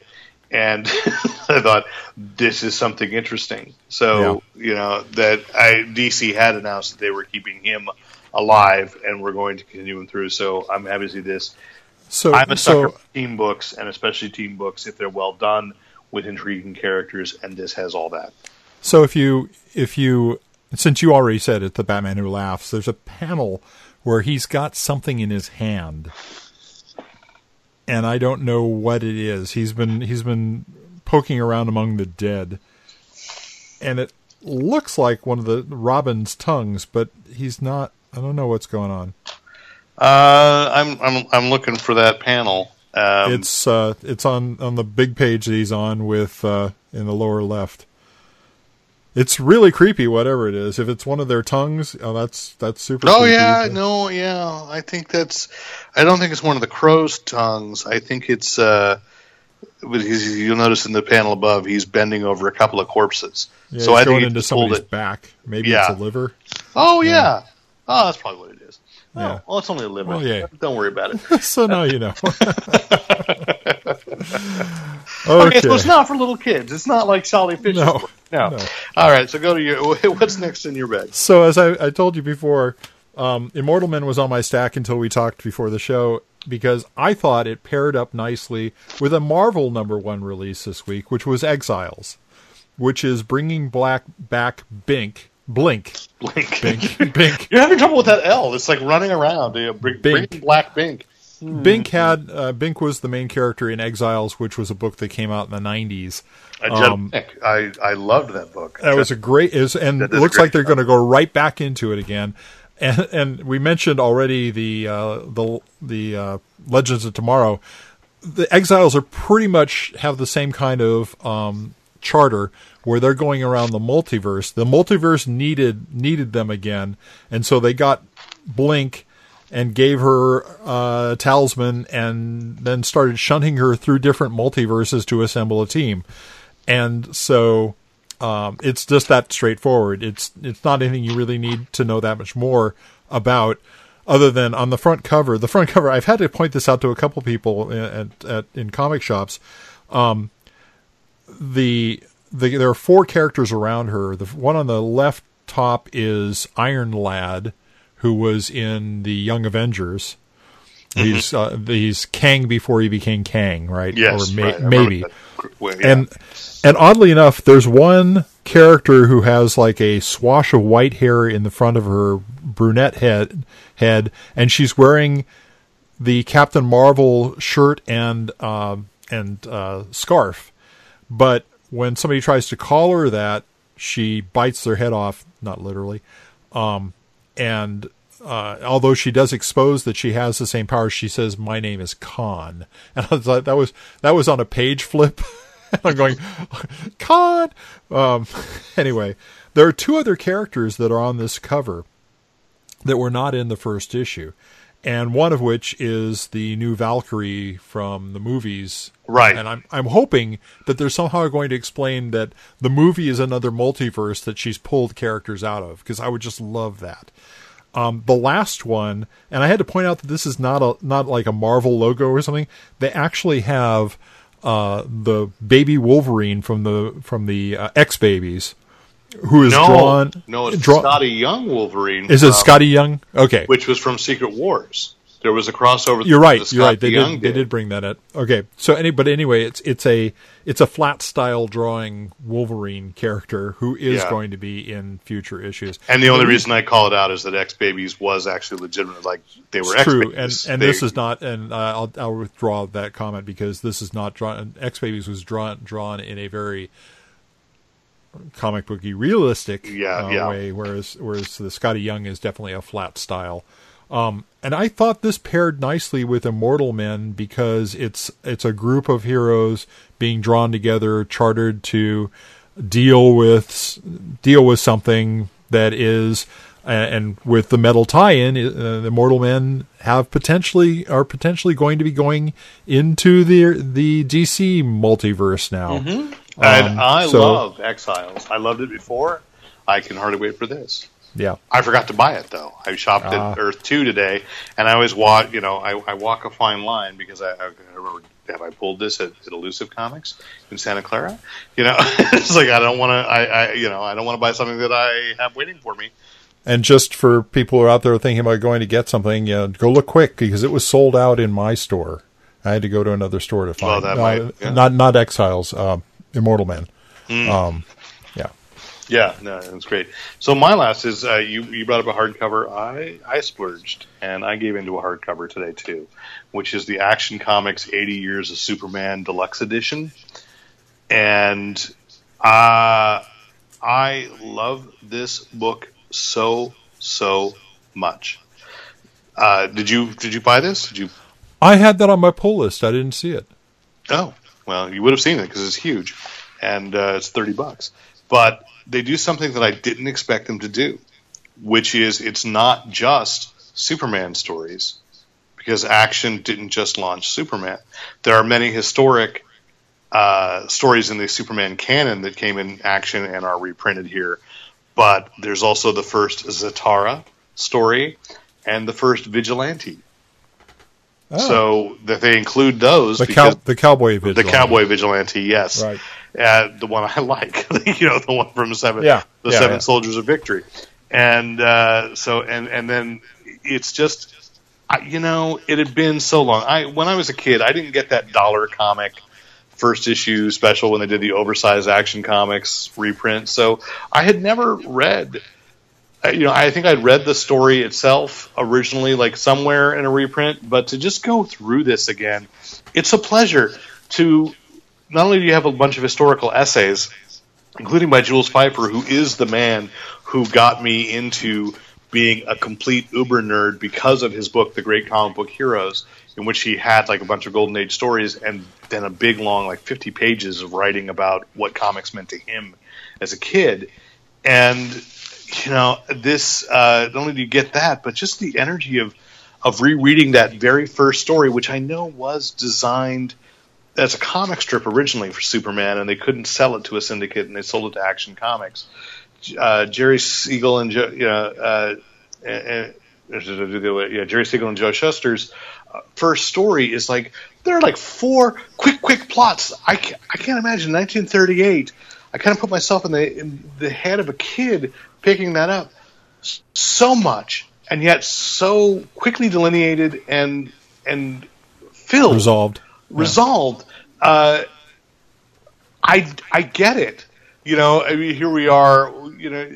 And I thought this is something interesting. So you know that I DC had announced that they were keeping him alive and we're going to continue him through. So I'm happy to see this. So I'm a sucker so for team books and especially team books if they're well done with intriguing characters, and this has all that. so if you if you since you already said it, the Batman Who Laughs, there's a panel where he's got something in his hand, and I don't know what it is. He's been he's been poking around among the dead, and it looks like one of the Robin's tongues, but he's not. I don't know what's going on. Uh, I'm I'm I'm looking for that panel. Um, it's uh, it's on on the big page that he's on with uh, in the lower left. It's really creepy, whatever it is. If it's one of their tongues, oh, that's that's super. oh creepy. yeah, no, yeah. I think that's. I don't think it's one of the crow's tongues. I think it's. Uh, but he's, you'll notice in the panel above, he's bending over a couple of corpses. Yeah, so I think he into somebody's it. back. Maybe Yeah. it's a liver. Oh yeah. Oh, that's probably what it is. Oh, Yeah. well, it's only a liver. Well, yeah. Don't worry about it. so now you know. Okay, so it's not for little kids. It's not like Sholly Fisch's No. No. No. All right, so go to your. What's next in your bag? So as I, I told you before, um, Immortal Men was on my stack until we talked before the show because I thought it paired up nicely with a Marvel number one release this week, which was Exiles, which is bringing black back Bink Blink Blink. Bink Bink. You're having trouble with that L. It's like running around. You know, bring, Bink. bring black Bink. Bink had uh, Bink was the main character in Exiles, which was a book that came out in the '90s. I, Um, I I loved that book. That was a great is and That it is a looks great like they're going to go right back into it again. And and we mentioned already the uh, the the uh, Legends of Tomorrow. The Exiles are pretty much have the same kind of um, charter where they're going around the multiverse. The multiverse needed needed them again, and so they got Blink and gave her uh, a talisman, and then started shunting her through different multiverses to assemble a team. And so um, it's just that straightforward. It's it's not anything you really need to know that much more about, other than on the front cover. The front cover. I've had to point this out to a couple people at, at in comic shops. Um, the the there are four characters around her. The one on the left top is Iron Lad, who was in the Young Avengers. He's uh, he's Kang before he became Kang, right? yes, or may, right. Maybe. Well, yeah. And and oddly enough, there's one character who has like a swash of white hair in the front of her brunette head head, and she's wearing the Captain Marvel shirt and uh, and uh, scarf. But when somebody tries to call her that, she bites their head off, not literally. Um, and uh, although she does expose that she has the same powers, she says, "My name is Khan," and I was like, "That was that was on a page flip." I'm going, "Khan." Um, anyway, there are two other characters that are on this cover that were not in the first issue, and one of which is the new Valkyrie from the movies. Right. And I'm I'm hoping that they're somehow going to explain that the movie is another multiverse that she's pulled characters out of because I would just love that. Um, the last one, and I had to point out that this is not a not like a Marvel logo or something. They actually have uh, the baby Wolverine from the from the uh, X Babies who is no, drawn. no, it's draw- Skottie Young Wolverine. Is it from- Skottie Young? Okay, Which was from Secret Wars. There was a crossover. you're right. that You're right. They Young did, they did bring that up. Okay, so any but anyway, it's it's a it's a flat style drawing Wolverine character who is Yeah. going to be in future issues. And the only But he- reason I call it out is that X Babies was actually legitimate. Like they were It's X true, Babies. and and They- this is not. And uh, I'll I'll withdraw that comment because this is not drawn. X Babies was drawn drawn in a very comic booky, realistic Yeah, uh, yeah. way, whereas whereas the Skottie Young is definitely a flat style. Um, and I thought this paired nicely with Immortal Men because it's it's a group of heroes being drawn together, chartered to deal with deal with something that is and with the metal tie-in uh, the mortal men have potentially are potentially going to be going into the the DC multiverse now and Um, I so- love Exiles. I loved it before. I can hardly wait for this. yeah I forgot to buy it though. I shopped Ah. at Earth Two today, and I always walk. You know, I, I walk a fine line because I, I remember have I pulled this at, at Illusive Comics in Santa Clara. You know, it's like I don't want to. I, I you know I don't want to buy something that I have waiting for me. and just for people who are out there thinking about going to get something you know, go look quick because it was sold out in my store I had to go to another store to find that uh, might- yeah. not not Exiles um, Immortal Men um, yeah Yeah, no, it's great. So my last is uh, you. You brought up a hardcover. I I splurged and I gave into a hardcover today too, which is the Action Comics 80 Years of Superman Deluxe Edition, and uh, I love this book so so much. Uh, did you did you buy this? Did you? I had that on my pull list I didn't see it Oh, well, you would have seen it because it's huge, and uh, it's thirty bucks. But they do something that I didn't expect them to do, which is it's not just Superman stories, because Action didn't just launch Superman. There are many historic uh, stories in the Superman canon that came in Action and are reprinted here, but there's also the first Zatara story and the first Vigilante. So that they include those the cow the cowboy the vigilante. cowboy vigilante, yes, Right. uh, the one I like, you know, the one from seven, Yeah, the yeah, seven yeah. soldiers of victory, and uh, so and and then it's just, I, you know, it had been so long. I when I was a kid, I didn't get that dollar comic first issue special when they did the oversized action comics reprint, so I had never read. You know, I think I'd read the story itself originally, like somewhere in a reprint, but to just go through this again, it's a pleasure to not only do you have a bunch of historical essays, including by Jules Feiffer, who is the man who got me into being a complete uber nerd because of his book, The Great Comic Book Heroes, in which he had like a bunch of Golden Age stories and then a big long, like 50 pages of writing about what comics meant to him as a kid. And, you know, this, uh, not only do you get that, but just the energy of, of rereading that very first story, which I know was designed as a comic strip originally for Superman, and they couldn't sell it to a syndicate, and they sold it to Action Comics. Uh, Jerry Siegel and Joe, uh, and, and- yeah, Jerry Siegel and Joe Shuster's uh, first story is like there are like four quick, quick plots. I can't, I can't imagine 1938. I kind of put myself in the in the head of a kid picking that up. So much, and yet so quickly delineated and and filled resolved resolved. Uh, I I get it. You know, I mean, here we are. You know,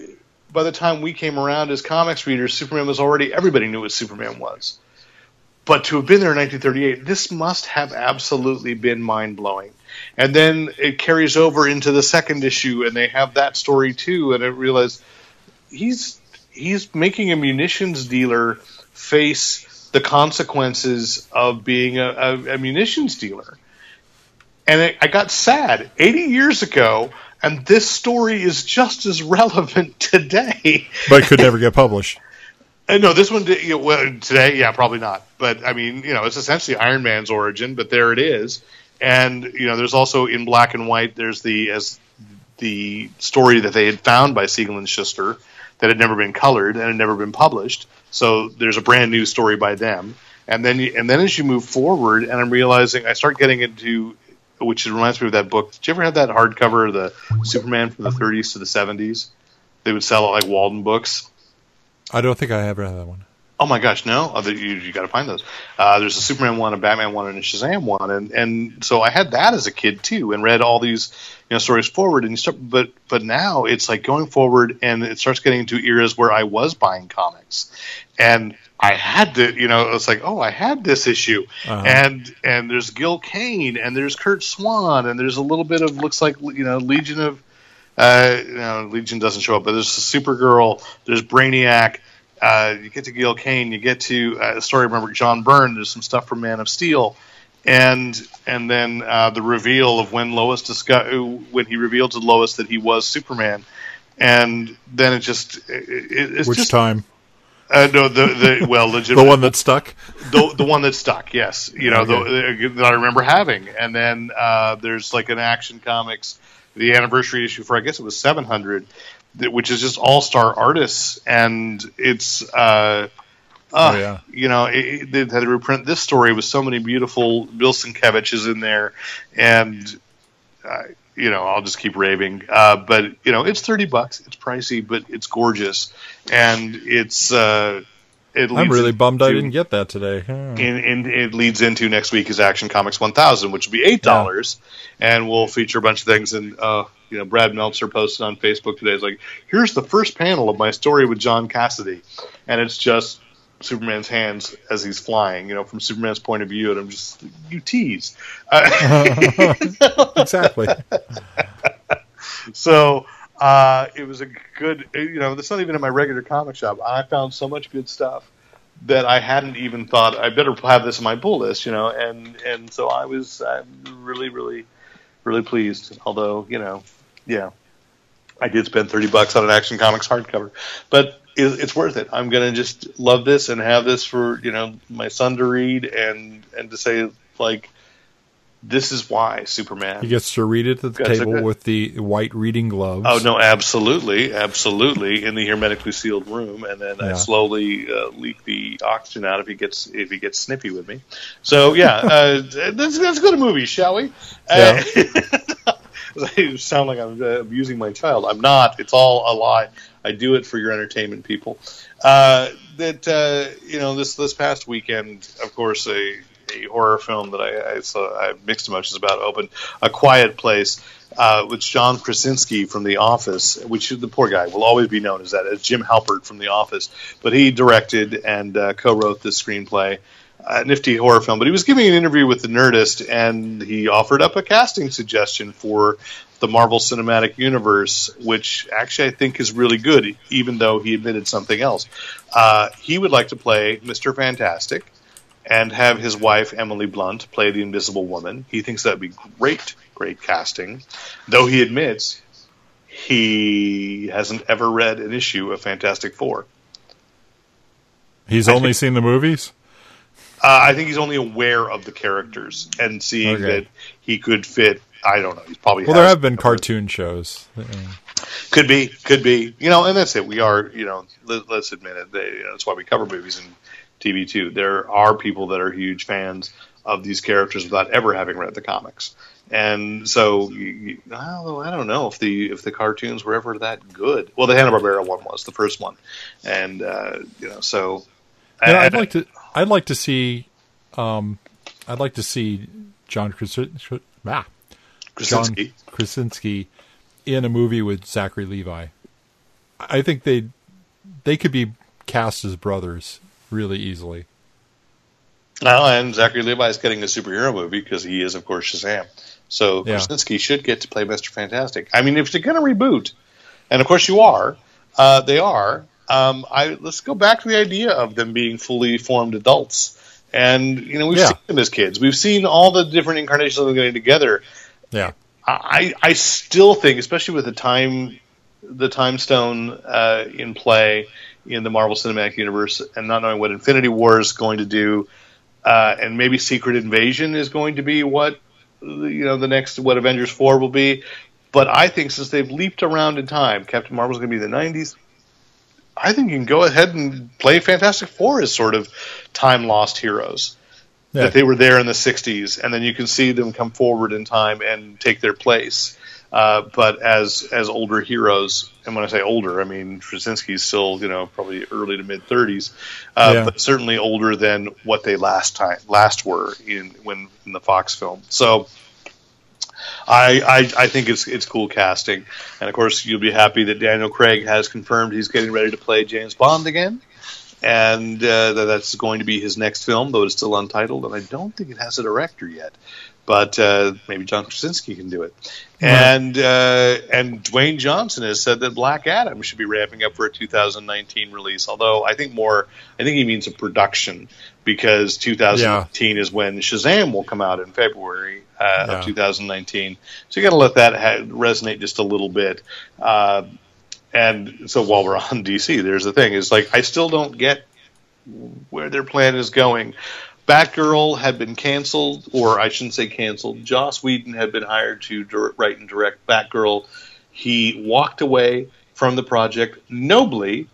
by the time we came around as comics readers, Superman was already everybody knew what Superman was. But to have been there in 1938, this must have absolutely been mind blowing. And then it carries over into the second issue, and they have that story too. And I realize he's he's making a munitions dealer face the consequences of being a, a, a munitions dealer. And it, I got sad 80 years ago, and this story is just as relevant today. but could never get published Uh, no, this one you know, well, today, yeah, probably not. But I mean, you know, it's essentially Iron Man's origin, but there it is. And you know, there's also in black and white. There's the as the story that they had found by Siegel and Shuster that had never been colored and had never been published. So there's a brand new story by them. And then and then as you move forward, and I'm realizing I start getting into which reminds me of that book. Did you ever have that hardcover, the Superman from the 30s to the 70s? They would sell it like Walden Books. I don't think I ever had that one. Oh my gosh, no! Oh, you you got to find those. Uh, there's a Superman one, a Batman one, and a Shazam one, and and so I had that as a kid too, and read all these know stories forward, and you start, but but now it's like going forward, and it starts getting into eras where I was buying comics, and I had to, you know, it's like, oh, I had this issue, Uh-huh. and and there's Gil Kane, and there's Curt Swan, and there's a little bit of looks like you know Legion of, uh, you know, Legion doesn't show up, but there's Supergirl, there's Brainiac. Uh, you get to Gil Kane, you get to uh, a story. Remember John Byrne? There's some stuff from Man of Steel, and and then uh, the reveal of when Lois discuss when he revealed to Lois that he was Superman, and then it just it, Which just time? uh, no the the well The one that stuck. the the one that stuck. Yes, you know Okay. the, that I remember having, and then uh, there's like an Action Comics the anniversary issue for I guess it was 700, which is just all star artists, and it's. Uh, uh, Oh, yeah. You know, it, they had to reprint this story with so many beautiful Bill Sienkiewicz is in there, and uh, you know, I'll just keep raving. Uh, but you know, it's thirty bucks. It's pricey, but it's gorgeous, and it's. Uh, it I'm really bummed I didn't get that today. And, and it leads into next week is Action Comics 1000, which will be eight dollars, and we'll feature a bunch of things. And uh, you know, Brad Meltzer posted on Facebook today. It's like, here's the first panel of my story with John Cassaday, and it's just Superman's hands as he's flying. You know, from Superman's point of view, and I'm just you tease. Uh, exactly. so uh, it was a good. You know, that's not even in my regular comic shop. I found so much good stuff that I hadn't even thought I better have this in my pull list. You know, and and so I was I'm really really really pleased. Although you know, yeah, I did spend thirty bucks on an Action Comics hardcover, but it's worth it. I'm gonna just love this and have this for you know my son to read and and to say like. This is why Superman. He gets to read it at the table with the white reading gloves. Oh no, absolutely, absolutely, in the hermetically sealed room, and then I slowly uh, leak the oxygen out if he gets if he gets snippy with me. So yeah, uh, let's, let's go to movies, shall we? Uh, I sound like I'm uh, abusing my child. I'm not. It's all a lie. I do it for your entertainment, people. Uh, that uh, you know, this this past weekend, of course, a, a horror film that I, I saw I have mixed emotions about opened, A Quiet Place, uh, with John Krasinski from The Office, which the poor guy will always be known as that, as Jim Halpert from The Office. But he directed and uh, co-wrote this screenplay. A nifty horror film, but he was giving an interview with the Nerdist, and he offered up a casting suggestion for the Marvel Cinematic Universe, which actually I think is really good, even though he admitted something else. Uh, he would like to play Mister Fantastic and have his wife Emily Blunt play the Invisible Woman. He thinks that'd be great, great casting. Though he admits he hasn't ever read an issue of Fantastic Four. He's I only think- seen the movies. Uh, I think he's only aware of the characters and seeing Okay. that he could fit. I don't know. He's probably Well, there have been cartoon shows. Could be, could be. You know, and that's it. We are, you know, let, let's admit it. They, you know, that's why we cover movies and TV too. There are people that are huge fans of these characters without ever having read the comics, and so you, well, I don't know if the if the cartoons were ever that good. Well, the Hanna Barbera one was the first one, and uh, you know, so Yeah, I'd like to. I'd like to see. Um, I'd like to see John Krasinski, ah, John Krasinski. In a movie with Zachary Levi. I think they they could be cast as brothers really easily. Well, and Zachary Levi is getting a superhero movie because he is, of course, Shazam. So Yeah. Krasinski should get to play Mister Fantastic. I mean, if you're going to reboot, and of course you are, uh, they are. Um, I let's go back to the idea of them being fully formed adults. And you know we've Yeah. seen them as kids. We've seen all the different incarnations of them getting together. Yeah, I I still think, especially with the time the time stone uh, in play in the Marvel Cinematic Universe, and not knowing what Infinity War is going to do, uh, and maybe Secret Invasion is going to be what you know the next what Avengers four will be. But I think since they've leaped around in time, Captain Marvel's going to be the '90s. I think you can go ahead and play Fantastic Four as sort of time lost heroes yeah. that they were there in the 60s and then you can see them come forward in time and take their place Uh, but as as older heroes, and when I say older, I mean Krasinski's still you know probably early to mid thirties, uh, Yeah. but certainly older than what they last time last were in when in the Fox film. So I, I I think it's it's cool casting, and of course you'll be happy that Daniel Craig has confirmed he's getting ready to play James Bond again, and uh, that that's going to be his next film, though it's still untitled, and I don't think it has a director yet, but uh, maybe John Krasinski can do it, and uh, and Dwayne Johnson has said that Black Adam should be ramping up for a 2019 release, although I think more I think he means a production because 2019 is when Shazam will come out in February uh, Yeah. of 2019. So you got to let that ha- resonate just a little bit. Uh, and so while we're on DC, there's the thing: is like I still don't get where their plan is going. Batgirl had been canceled, or I shouldn't say canceled. Joss Whedon had been hired to dir- write and direct Batgirl. He walked away from the project nobly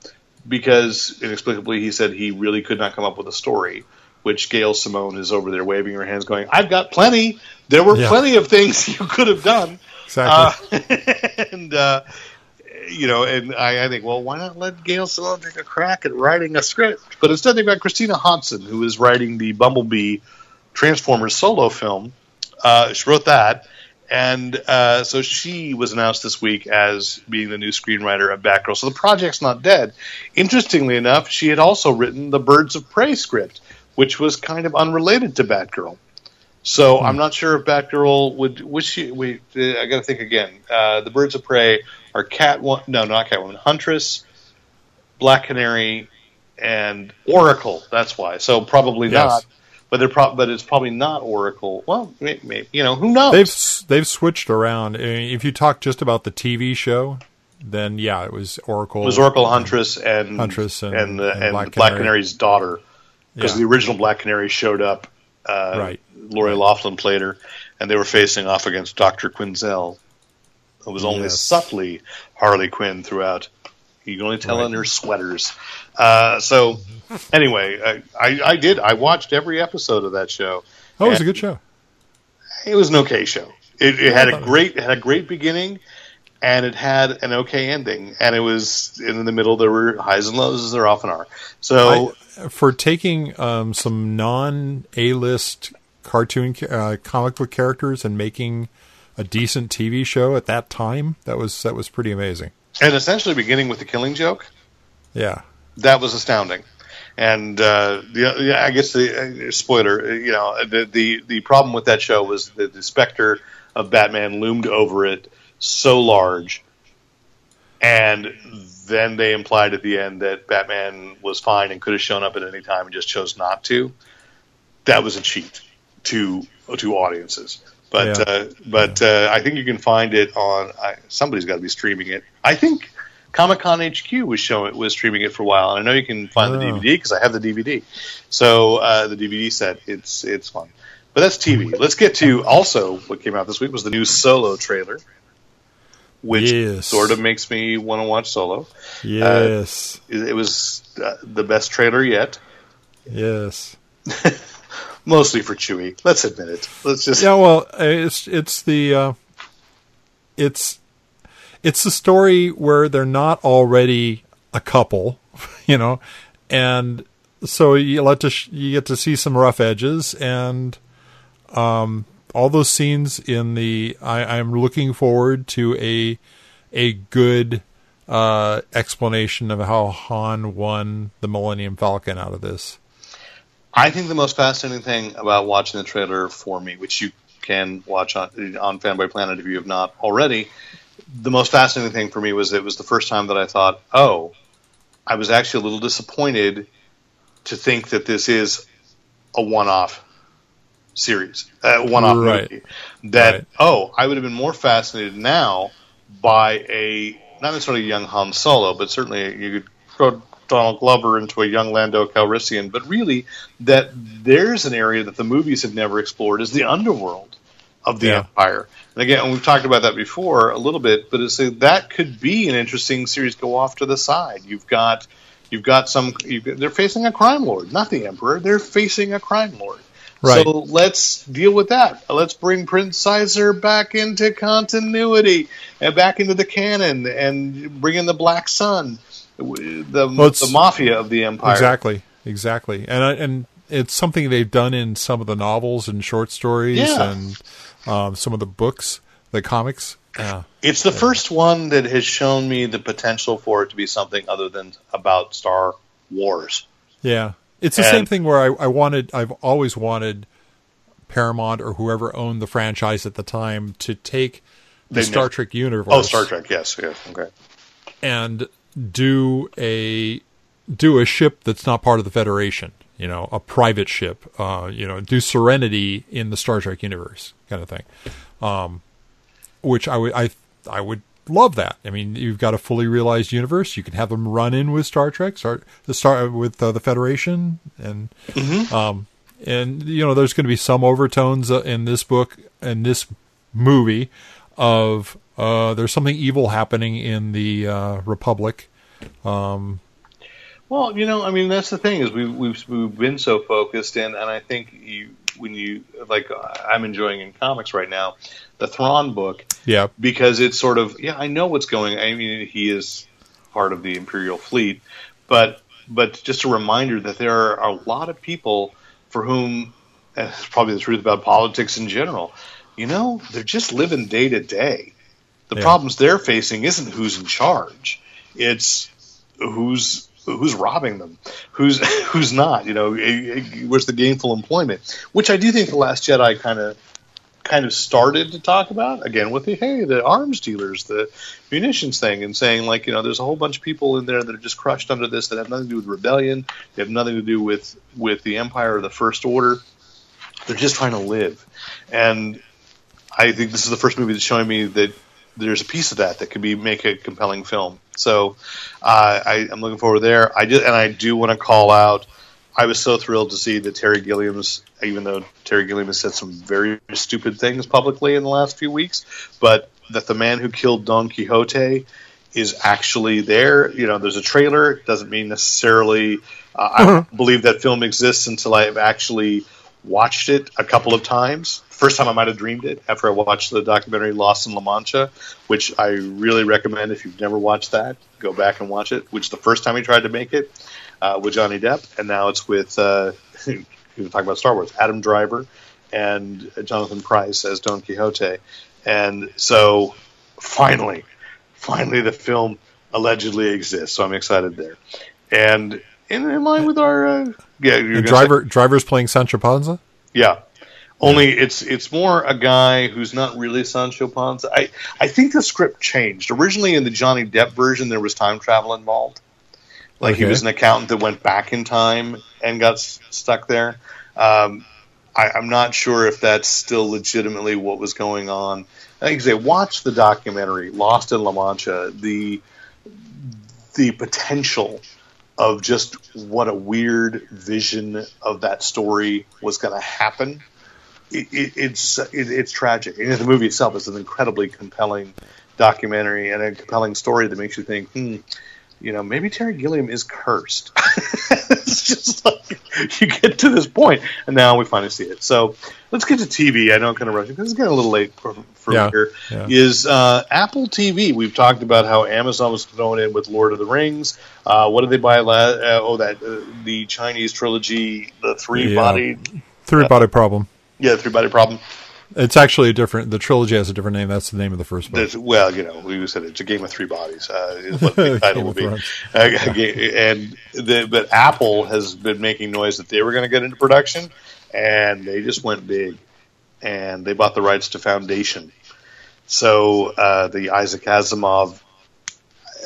because inexplicably he said he really could not come up with a story. Which Gail Simone is over there waving her hands, going, "I've got plenty. There were Yeah. plenty of things you could have done." Exactly. Uh, and uh, you know, and I, I think, well, why not let Gail Simone take a crack at writing a script? But instead, they've got Christina Hodson, who is writing the Bumblebee Transformers solo film. Uh, she wrote that, and uh, so she was announced this week as being the new screenwriter of Batgirl. So the project's not dead. Interestingly enough, she had also written the Birds of Prey script, which was kind of unrelated to Batgirl. So I'm not sure if Batgirl would. Would she? Wait, uh, I got to think again. Uh, the Birds of Prey are Catwoman. No, not Catwoman. Huntress, Black Canary, and Oracle. That's why. So probably Yes. not. But they're pro- but it's probably not Oracle. Well, maybe, you know who knows. They've they've switched around. I mean, If you talk just about the TV show, then yeah, it was Oracle. it was Oracle Huntress and Huntress and- and, uh, and and Black Black, Canary's daughter because Yeah. the original Black Canary showed up. Uh, Right. Lori Loughlin played her, and they were facing off against Doctor Quinzel, who was only Yes. subtly Harley Quinn throughout. You can only tell Right. in her sweaters. Uh, so anyway, I, I, I did. I watched every episode of that show. Oh, it was a good show. It was an okay show. It, it had a great it had a great beginning, and it had an okay ending. And it was in the middle. There were highs and lows, as there often are. So for taking um, some non A list cartoon uh, comic book characters and making a decent TV show at that time, that was that was pretty amazing. and essentially beginning with the Killing Joke. Yeah, that was astounding. And uh, the, yeah, I guess the uh, spoiler, uh, you know, the, the the problem with that show was that the specter of Batman loomed over it so large, and then they implied at the end that Batman was fine and could have shown up at any time and just chose not to. That was a cheat to to audiences. But Yeah. uh, but uh, I think you can find it on. I, somebody's got to be streaming it. I think Comic Con HQ was showing was streaming it for a while, and I know you can find the Oh. DVD because I have the DVD. So uh, the DVD set, it's it's fun. But that's TV. Let's get to also what came out this week was the new Solo trailer, which Yes. sort of makes me want to watch Solo. yes, It, it was uh, the best trailer yet, yes. mostly for Chewie. Let's admit it. Let's just Yeah, well, it's it's the uh, it's it's the story where they're not already a couple, you know, and so you let to sh- you get to see some rough edges and um, all those scenes in the. I, I'm looking forward to a a good uh, explanation of how Han won the Millennium Falcon out of this. I think the most fascinating thing about watching the trailer for me, which you can watch on, on Fanboy Planet if you have not already, the most fascinating thing for me was it was the first time that I thought, oh, I was actually a little disappointed to think that this is a one-off series, a one-off Right. movie. That Right. oh, I would have been more fascinated now by a not necessarily a young Han Solo, but certainly you could throw Donald Glover into a young Lando Calrissian. But really, that there's an area that the movies have never explored is the underworld of the Yeah. Empire. And again, we've talked about that before a little bit, but it's a, that could be an interesting series. Go off to the side. You've got you've got some. You've, they're facing a crime lord, not the Emperor. They're facing a crime lord. Right. So let's deal with that. Let's bring Prince Xizor back into continuity and back into the canon and bring in the Black Sun, the, Well, the mafia of the Empire. Exactly, exactly, and I- and it's something they've done in some of the novels and short stories Yeah. and um, some of the books, the comics. Yeah, It's the first one that has shown me the potential for it to be something other than about Star Wars. yeah. It's the And- same thing where I, I wanted. I've always wanted Paramount or whoever owned the franchise at the time to take the Star never- Trek universe. Oh, Star Trek, yes, yes, okay. and do a do a ship that's not part of the Federation. You know, a private ship. Uh, you know, do Serenity in the Star Trek universe, kind of thing. Um, which I would I I would love that. I mean, you've got a fully realized universe. You can have them run in with Star Trek, start the star with uh, the Federation, and um, and you know, there's going to be some overtones uh, in this book and this movie of uh, there's something evil happening in the uh, Republic. Well, you know, I mean, that's the thing is we've we've, we've been so focused, and and I think you when you like I'm enjoying in comics right now the Thrawn book Yeah, because it's sort of yeah I know what's going. I mean, he is part of the Imperial fleet, but but just a reminder that there are a lot of people for whom it's probably the truth about politics in general. You know, they're just living day to day. The Yeah. problems they're facing isn't who's in charge; it's who's who's robbing them, who's who's not. You know, where's the gainful employment? Which I do think the Last Jedi kind of kind of started to talk about again with the hey the arms dealers the munitions thing and saying like you know there's a whole bunch of people in there that are just crushed under this that have nothing to do with rebellion they have nothing to do with with the empire or the first order they're just trying to live and i think this is the first movie that's showing me that there's a piece of that that could be make a compelling film so uh, I, i'm looking forward there i did and i do want to call out I was so thrilled to see that Terry Gilliam's, even though Terry Gilliam has said some very stupid things publicly in the last few weeks, but that the man who killed Don Quixote is actually there. You know, there's a trailer. It doesn't mean necessarily. Uh, I don't believe that film exists until I've actually watched it a couple of times. First time I might have dreamed it after I watched the documentary Lost in La Mancha, which I really recommend if you've never watched that, go back and watch it. Which the first time he tried to make it uh, with Johnny Depp, and now it's with uh, we were talking about Star Wars, Adam Driver and Jonathan Pryce as Don Quixote, and so finally, finally the film allegedly exists. So I'm excited there, and in, in line with our uh, yeah, you're and say- driver driver's playing Sancho Panza. yeah. Only it's it's more a guy who's not really Sancho Panza. I I think the script changed. Originally in the Johnny Depp version there was time travel involved. Like he was an accountant that went back in time and got s- stuck there. Um, I, I'm not sure if that's still legitimately what was going on. I think they watch the documentary Lost in La Mancha. The the potential of just what a weird vision of that story was going to happen. It, it, it's it, it's tragic. And the movie itself is an incredibly compelling documentary and a compelling story that makes you think, hmm, you know, maybe Terry Gilliam is cursed. it's just like you get to this point, and now we finally see it. So let's get to TV. I know I'm kind of rushing because it's getting a little late for, for Yeah, here. yeah. Is uh, Apple TV? We've talked about how Amazon was thrown in with Lord of the Rings. Uh, what did they buy? La- uh, oh, that uh, the Chinese trilogy, the three body, Three body problem. Yeah, three body problem. It's actually a different. The trilogy has a different name. That's the name of the first book. Well, you know, we said it's a game of three bodies. Uh, is what the title will be. Uh, and the, but Apple has been making noise that they were going to get into production, and they just went big, and they bought the rights to Foundation. So uh, the Isaac Asimov,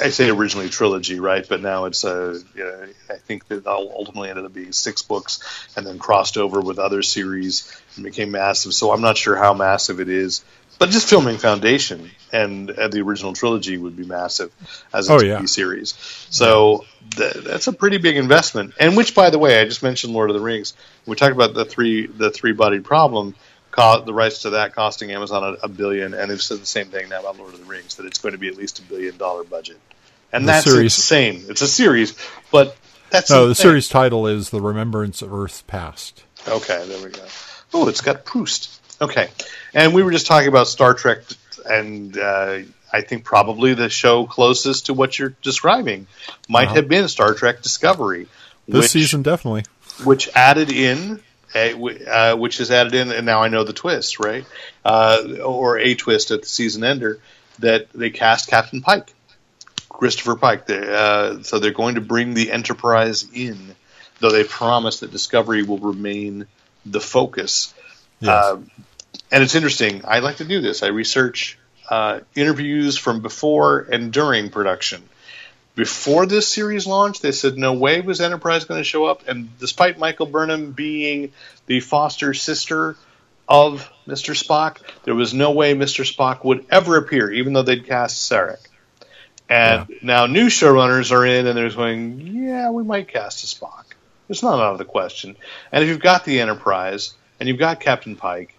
I say originally trilogy, right? But now it's a, you know, I think that ultimately ended up being six books, and then crossed over with other series and became massive. So I'm not sure how massive it is, but just filming Foundation and uh, the original trilogy would be massive as a Oh, TV yeah. series. So th- that's a pretty big investment. And which, by the way, I just mentioned Lord of the Rings. We talked about the three the three bodied problem. Co- the rights to that costing Amazon a, a billion, and they've said the same thing now about Lord of the Rings that it's going to be at least a billion dollar budget. And The that's series- insane. It's a series, but that's No, the insane. series title is "The Remembrance of Earth's Past." Okay, there we go. Oh, it's got Proust. Okay, and we were just talking about Star Trek, and uh, I think probably the show closest to what you're describing might Uh-huh. have been Star Trek Discovery. This which- season, definitely. which added in, uh, which is added in, and now I know the twist, right? Uh, or a twist at the season ender that they cast Captain Pike, Christopher Pike. They, uh, so they're going to bring the Enterprise in, though they promise that Discovery will remain the focus. Yes. Uh, and it's interesting. I like to do this. I research uh, interviews from before and during production. Before this series launched, they said no way was Enterprise going to show up. And despite Michael Burnham being the foster sister of Mr. Spock, there was no way Mr. Spock would ever appear, even though they'd cast Sarek. And now new showrunners are in, and they're going, yeah, we might cast a Spock. It's not out of the question. And if you've got the Enterprise and you've got Captain Pike,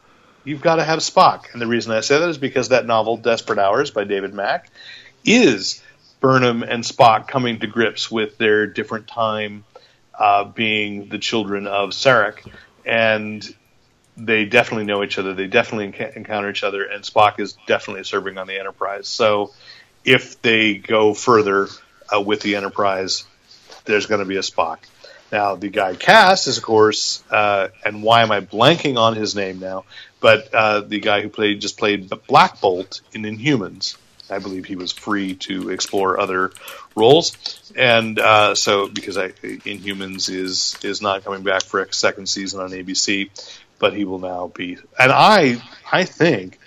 you've got to have Spock. And the reason I say that is because that novel, Desperate Hours by David Mack, is Burnham and Spock coming to grips with their different time, uh, being the children of Sarek. And they definitely know each other. They definitely enc- encounter each other, and Spock is definitely serving on the Enterprise. So if they go further uh, with the Enterprise, there's going to be a Spock. Now, the guy cast is, of course, uh, and why am I blanking on his name now? But uh, the guy who played just played Black Bolt in Inhumans. I believe he was free to explore other roles, and uh, so because I, Inhumans is is not coming back for a second season on ABC, but he will now be. And I I think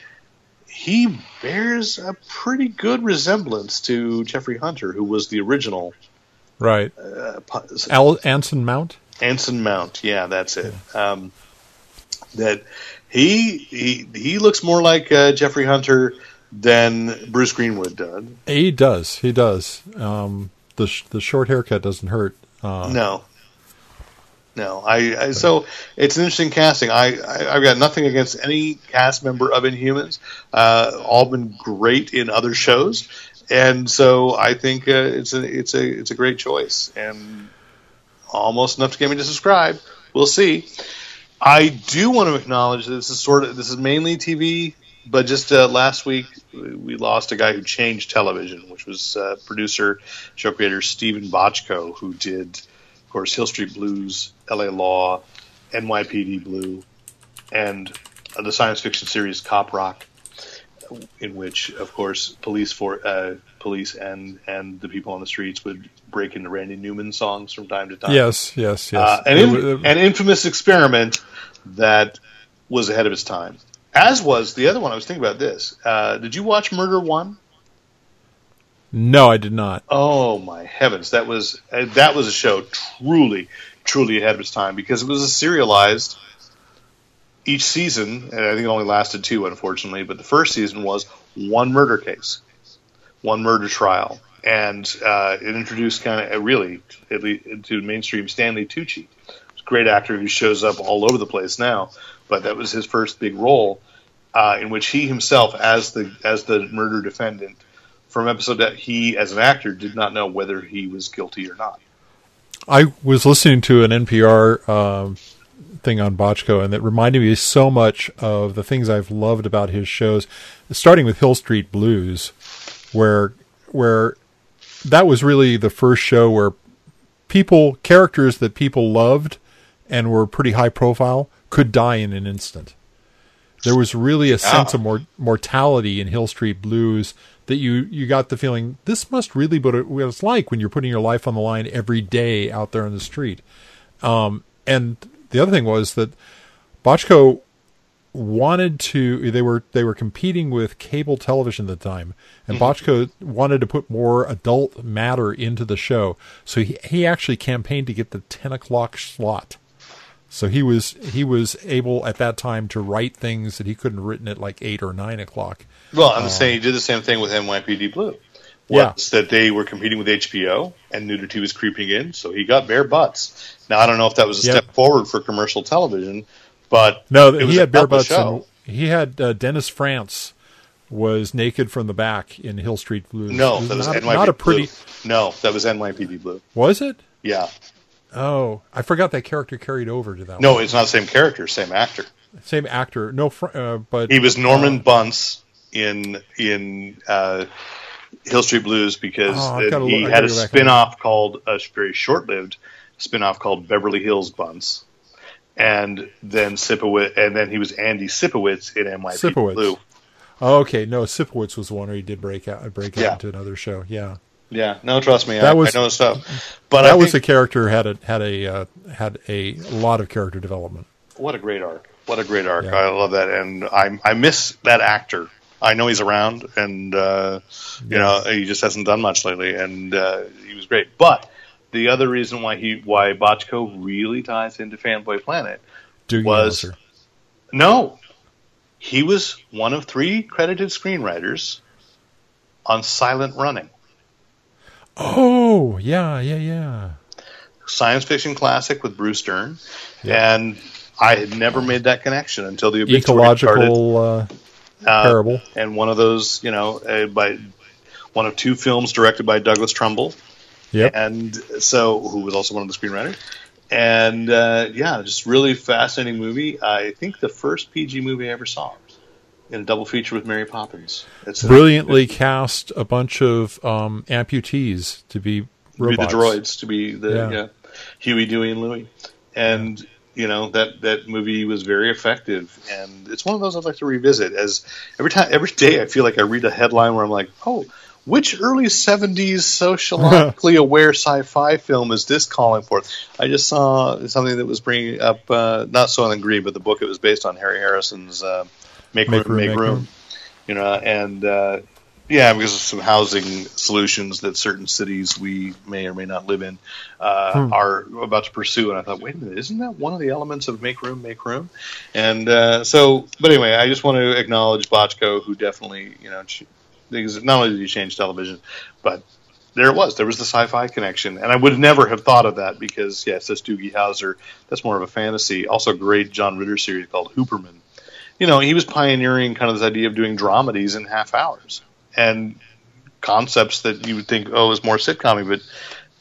he bears a pretty good resemblance to Jeffrey Hunter, who was the original Right. uh, Al Anson Mount. Anson Mount. Yeah, that's it. Um, that he he he looks more like uh, Jeffrey Hunter than Bruce Greenwood does. He does. He does. Um, the sh- the short haircut doesn't hurt. Uh, No. No, I, I so it's an interesting casting. I, I I've got nothing against any cast member of Inhumans. Uh, all been great in other shows, and so I think uh, it's a it's a it's a great choice and almost enough to get me to subscribe. We'll see. I do want to acknowledge that this is sort of this is mainly TV, but just uh, last week we lost a guy who changed television, which was uh, producer, show creator Steven Bochco, who did, of course, Hill Street Blues, L.A. Law, NYPD Blue, and uh, the science fiction series Cop Rock, in which, of course, police for uh, police and and the people on the streets would break into Randy Newman songs from time to time. Yes. Yes. Yes. Uh, an, in- an infamous experiment that was ahead of its time. As was the other one. I was thinking about this. Uh, did you watch Murder One? no, I did not. Oh my heavens, that was uh, that was a show truly, truly ahead of its time because it was a serialized. Each season, and I think it only lasted two, unfortunately, but the first season was one murder case, one murder trial, and uh, it introduced kind of really at least to mainstream Stanley Tucci, a great actor who shows up all over the place now, but that was his first big role, uh, in which he himself, as the as the murder defendant, from episode that he, as an actor, did not know whether he was guilty or not. I was listening to an NPR um, thing on Bochco, and it reminded me so much of the things I've loved about his shows, starting with Hill Street Blues, where where that was really the first show where people characters that people loved and were pretty high profile could die in an instant. There was really a sense of mor- mortality in Hill Street Blues that you you got the feeling this must really be what it- what it's like when you're putting your life on the line every day out there on the street. Um, and the other thing was that Bochco wanted to they were they were competing with cable television at the time and Bochco wanted to put more adult matter into the show so he, he actually campaigned to get the 10 o'clock slot so he was he was able at that time to write things that he couldn't have written at like 8 or 9 o'clock Well, I'm saying he did the same thing with NYPD Blue. Yeah. That they were competing with HBO and nudity was creeping in, so he got bare butts. Now I don't know if that was a Yep. step forward for commercial television, but no was he had bare hell of a butts and he had uh, Dennis Franz was naked from the back in Hill Street Blues No, that was not, NYPD not a pretty Blue. No, that was NYPD Blue. was it Yeah, Oh, I forgot that character carried over to that. No, one. it's not the same character, same actor. same actor. No, fr- uh, but He was Norman Buntz in in uh, Hill Street Blues because Oh, he look- had a spin-off called a very short-lived spin-off called Beverly Hills Buntz, and then Sipowicz, and then he was Andy Sipowicz in NYPD. Blue. Oh, okay, no, Sipowicz was one where he did break out, break out Yeah. into another show. Yeah, Yeah, no, trust me, I, That was- I know stuff. But that I was a character had a had a uh, had a lot of character development. what a great arc! What a great arc! Yeah. I love that, and I I miss that actor. I know he's around, and uh, you know he just hasn't done much lately, and uh, he was great. But the other reason why he why Bochco really ties into Fanboy Planet Doogie Was- Howser. No, he was one of three credited screenwriters on Silent Running, Oh, yeah, yeah, yeah. science fiction classic with Bruce Dern, Yeah. and I had never made that connection until the obituary. Ecological uh, Uh, parable. and one of those, you know, uh, by one of two films directed by Douglas Trumbull, Yep. and so who was also one of the screenwriters. And uh, yeah, just really fascinating movie. I think the first PG movie I ever saw in a double feature with Mary Poppins. It's Brilliantly cast a bunch of um, amputees to be to be robots. the droids, to be the Yeah. yeah. Huey, Dewey, and Louie, and you know that that movie was very effective, and it's one of those I'd like to revisit. As every time, every day, I feel like I read a headline where I'm like, oh. Which early '70s sociologically aware sci-fi film is this calling for? I just saw something that was bringing up uh, not Soylent Green, but the book it was based on Harry Harrison's uh, "Make, Make Room, Make, Make Room. Room. You know, and uh, yeah, because of some housing solutions that certain cities we may or may not live in uh, Hmm. are about to pursue. And I thought, wait a minute, isn't that one of the elements of make room, make room? And uh, so, but anyway, I just want to acknowledge Bochco, who definitely, you know, not only did he change television, but there it was. There was the sci-fi connection, and I would never have thought of that because yes, that's Doogie Howser. That's more of a fantasy. Also, a great John Ritter series called Hooperman. You know, he was pioneering kind of this idea of doing dramedies in half hours and concepts that you would think, oh, is more sitcom but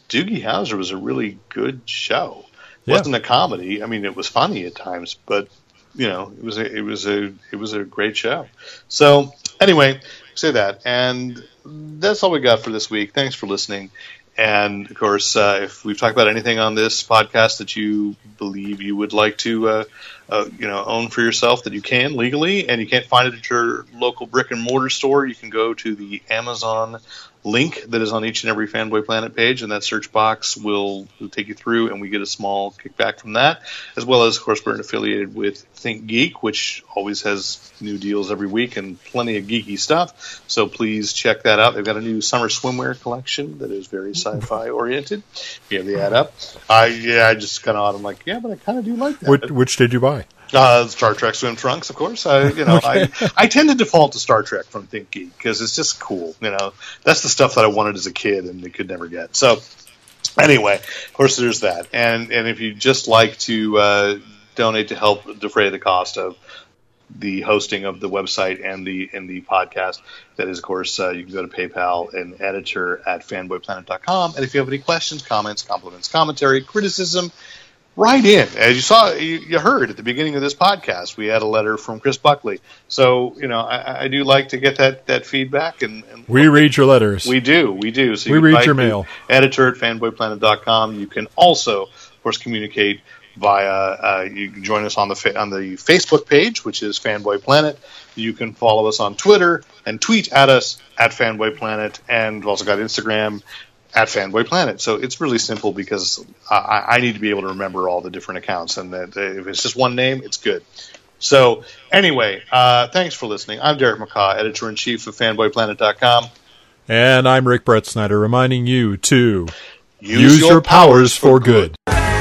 Doogie Howser was a really good show. It Yeah. wasn't a comedy. I mean, it was funny at times, but you know, it was a it was a it was a great show. So anyway, say that, and that's all we got for this week. Thanks for listening. And of course, uh, if we've talked about anything on this podcast that you believe you would like to, uh, uh, you know, own for yourself that you can legally, and you can't find it at your local brick and mortar store, you can go to the Amazon link that is on each and every Fanboy Planet page, and that search box will, will take you through, and we get a small kickback from that, as well as, of course, we're affiliated with Think Geek, which always has new deals every week and plenty of geeky stuff. So please check that out. They've got a new summer swimwear collection that is very sci-fi oriented. You have the ad up, I yeah, I just kind of I'm like, yeah, but I kind of do like that. Which, which did you buy? Uh, Star Trek swim trunks, of course. I, you know, I, I tend to default to Star Trek from Think Geek because it's just cool. You know, that's the stuff that I wanted as a kid and could never get. So, anyway, of course, there's that. And and if you just like to uh, donate to help defray the cost of the hosting of the website and the and the podcast, that is, of course, uh, you can go to PayPal and editor at fanboyplanet.com. And if you have any questions, comments, compliments, commentary, criticism, write in. As you saw, you, you heard at the beginning of this podcast, we had a letter from Chris Buckley. So you know, I, I do like to get that that feedback, and, and We read your letters. we do, we do. So We you read your mail. Editor at fanboyplanet.com. You can also, of course, communicate via. Uh, you can join us on the fa- on the Facebook page, which is Fanboy Planet. You can follow us on Twitter and tweet at us at Fanboy Planet, and we've also got Instagram at Fanboy Planet. So it's really simple because I, I need to be able to remember all the different accounts, and that if it's just one name, it's good. So anyway, uh, thanks for listening. I'm Derek McCaw, editor in chief of FanboyPlanet.com. and I'm Rick Brett Snyder reminding you to use, your, powers for good. I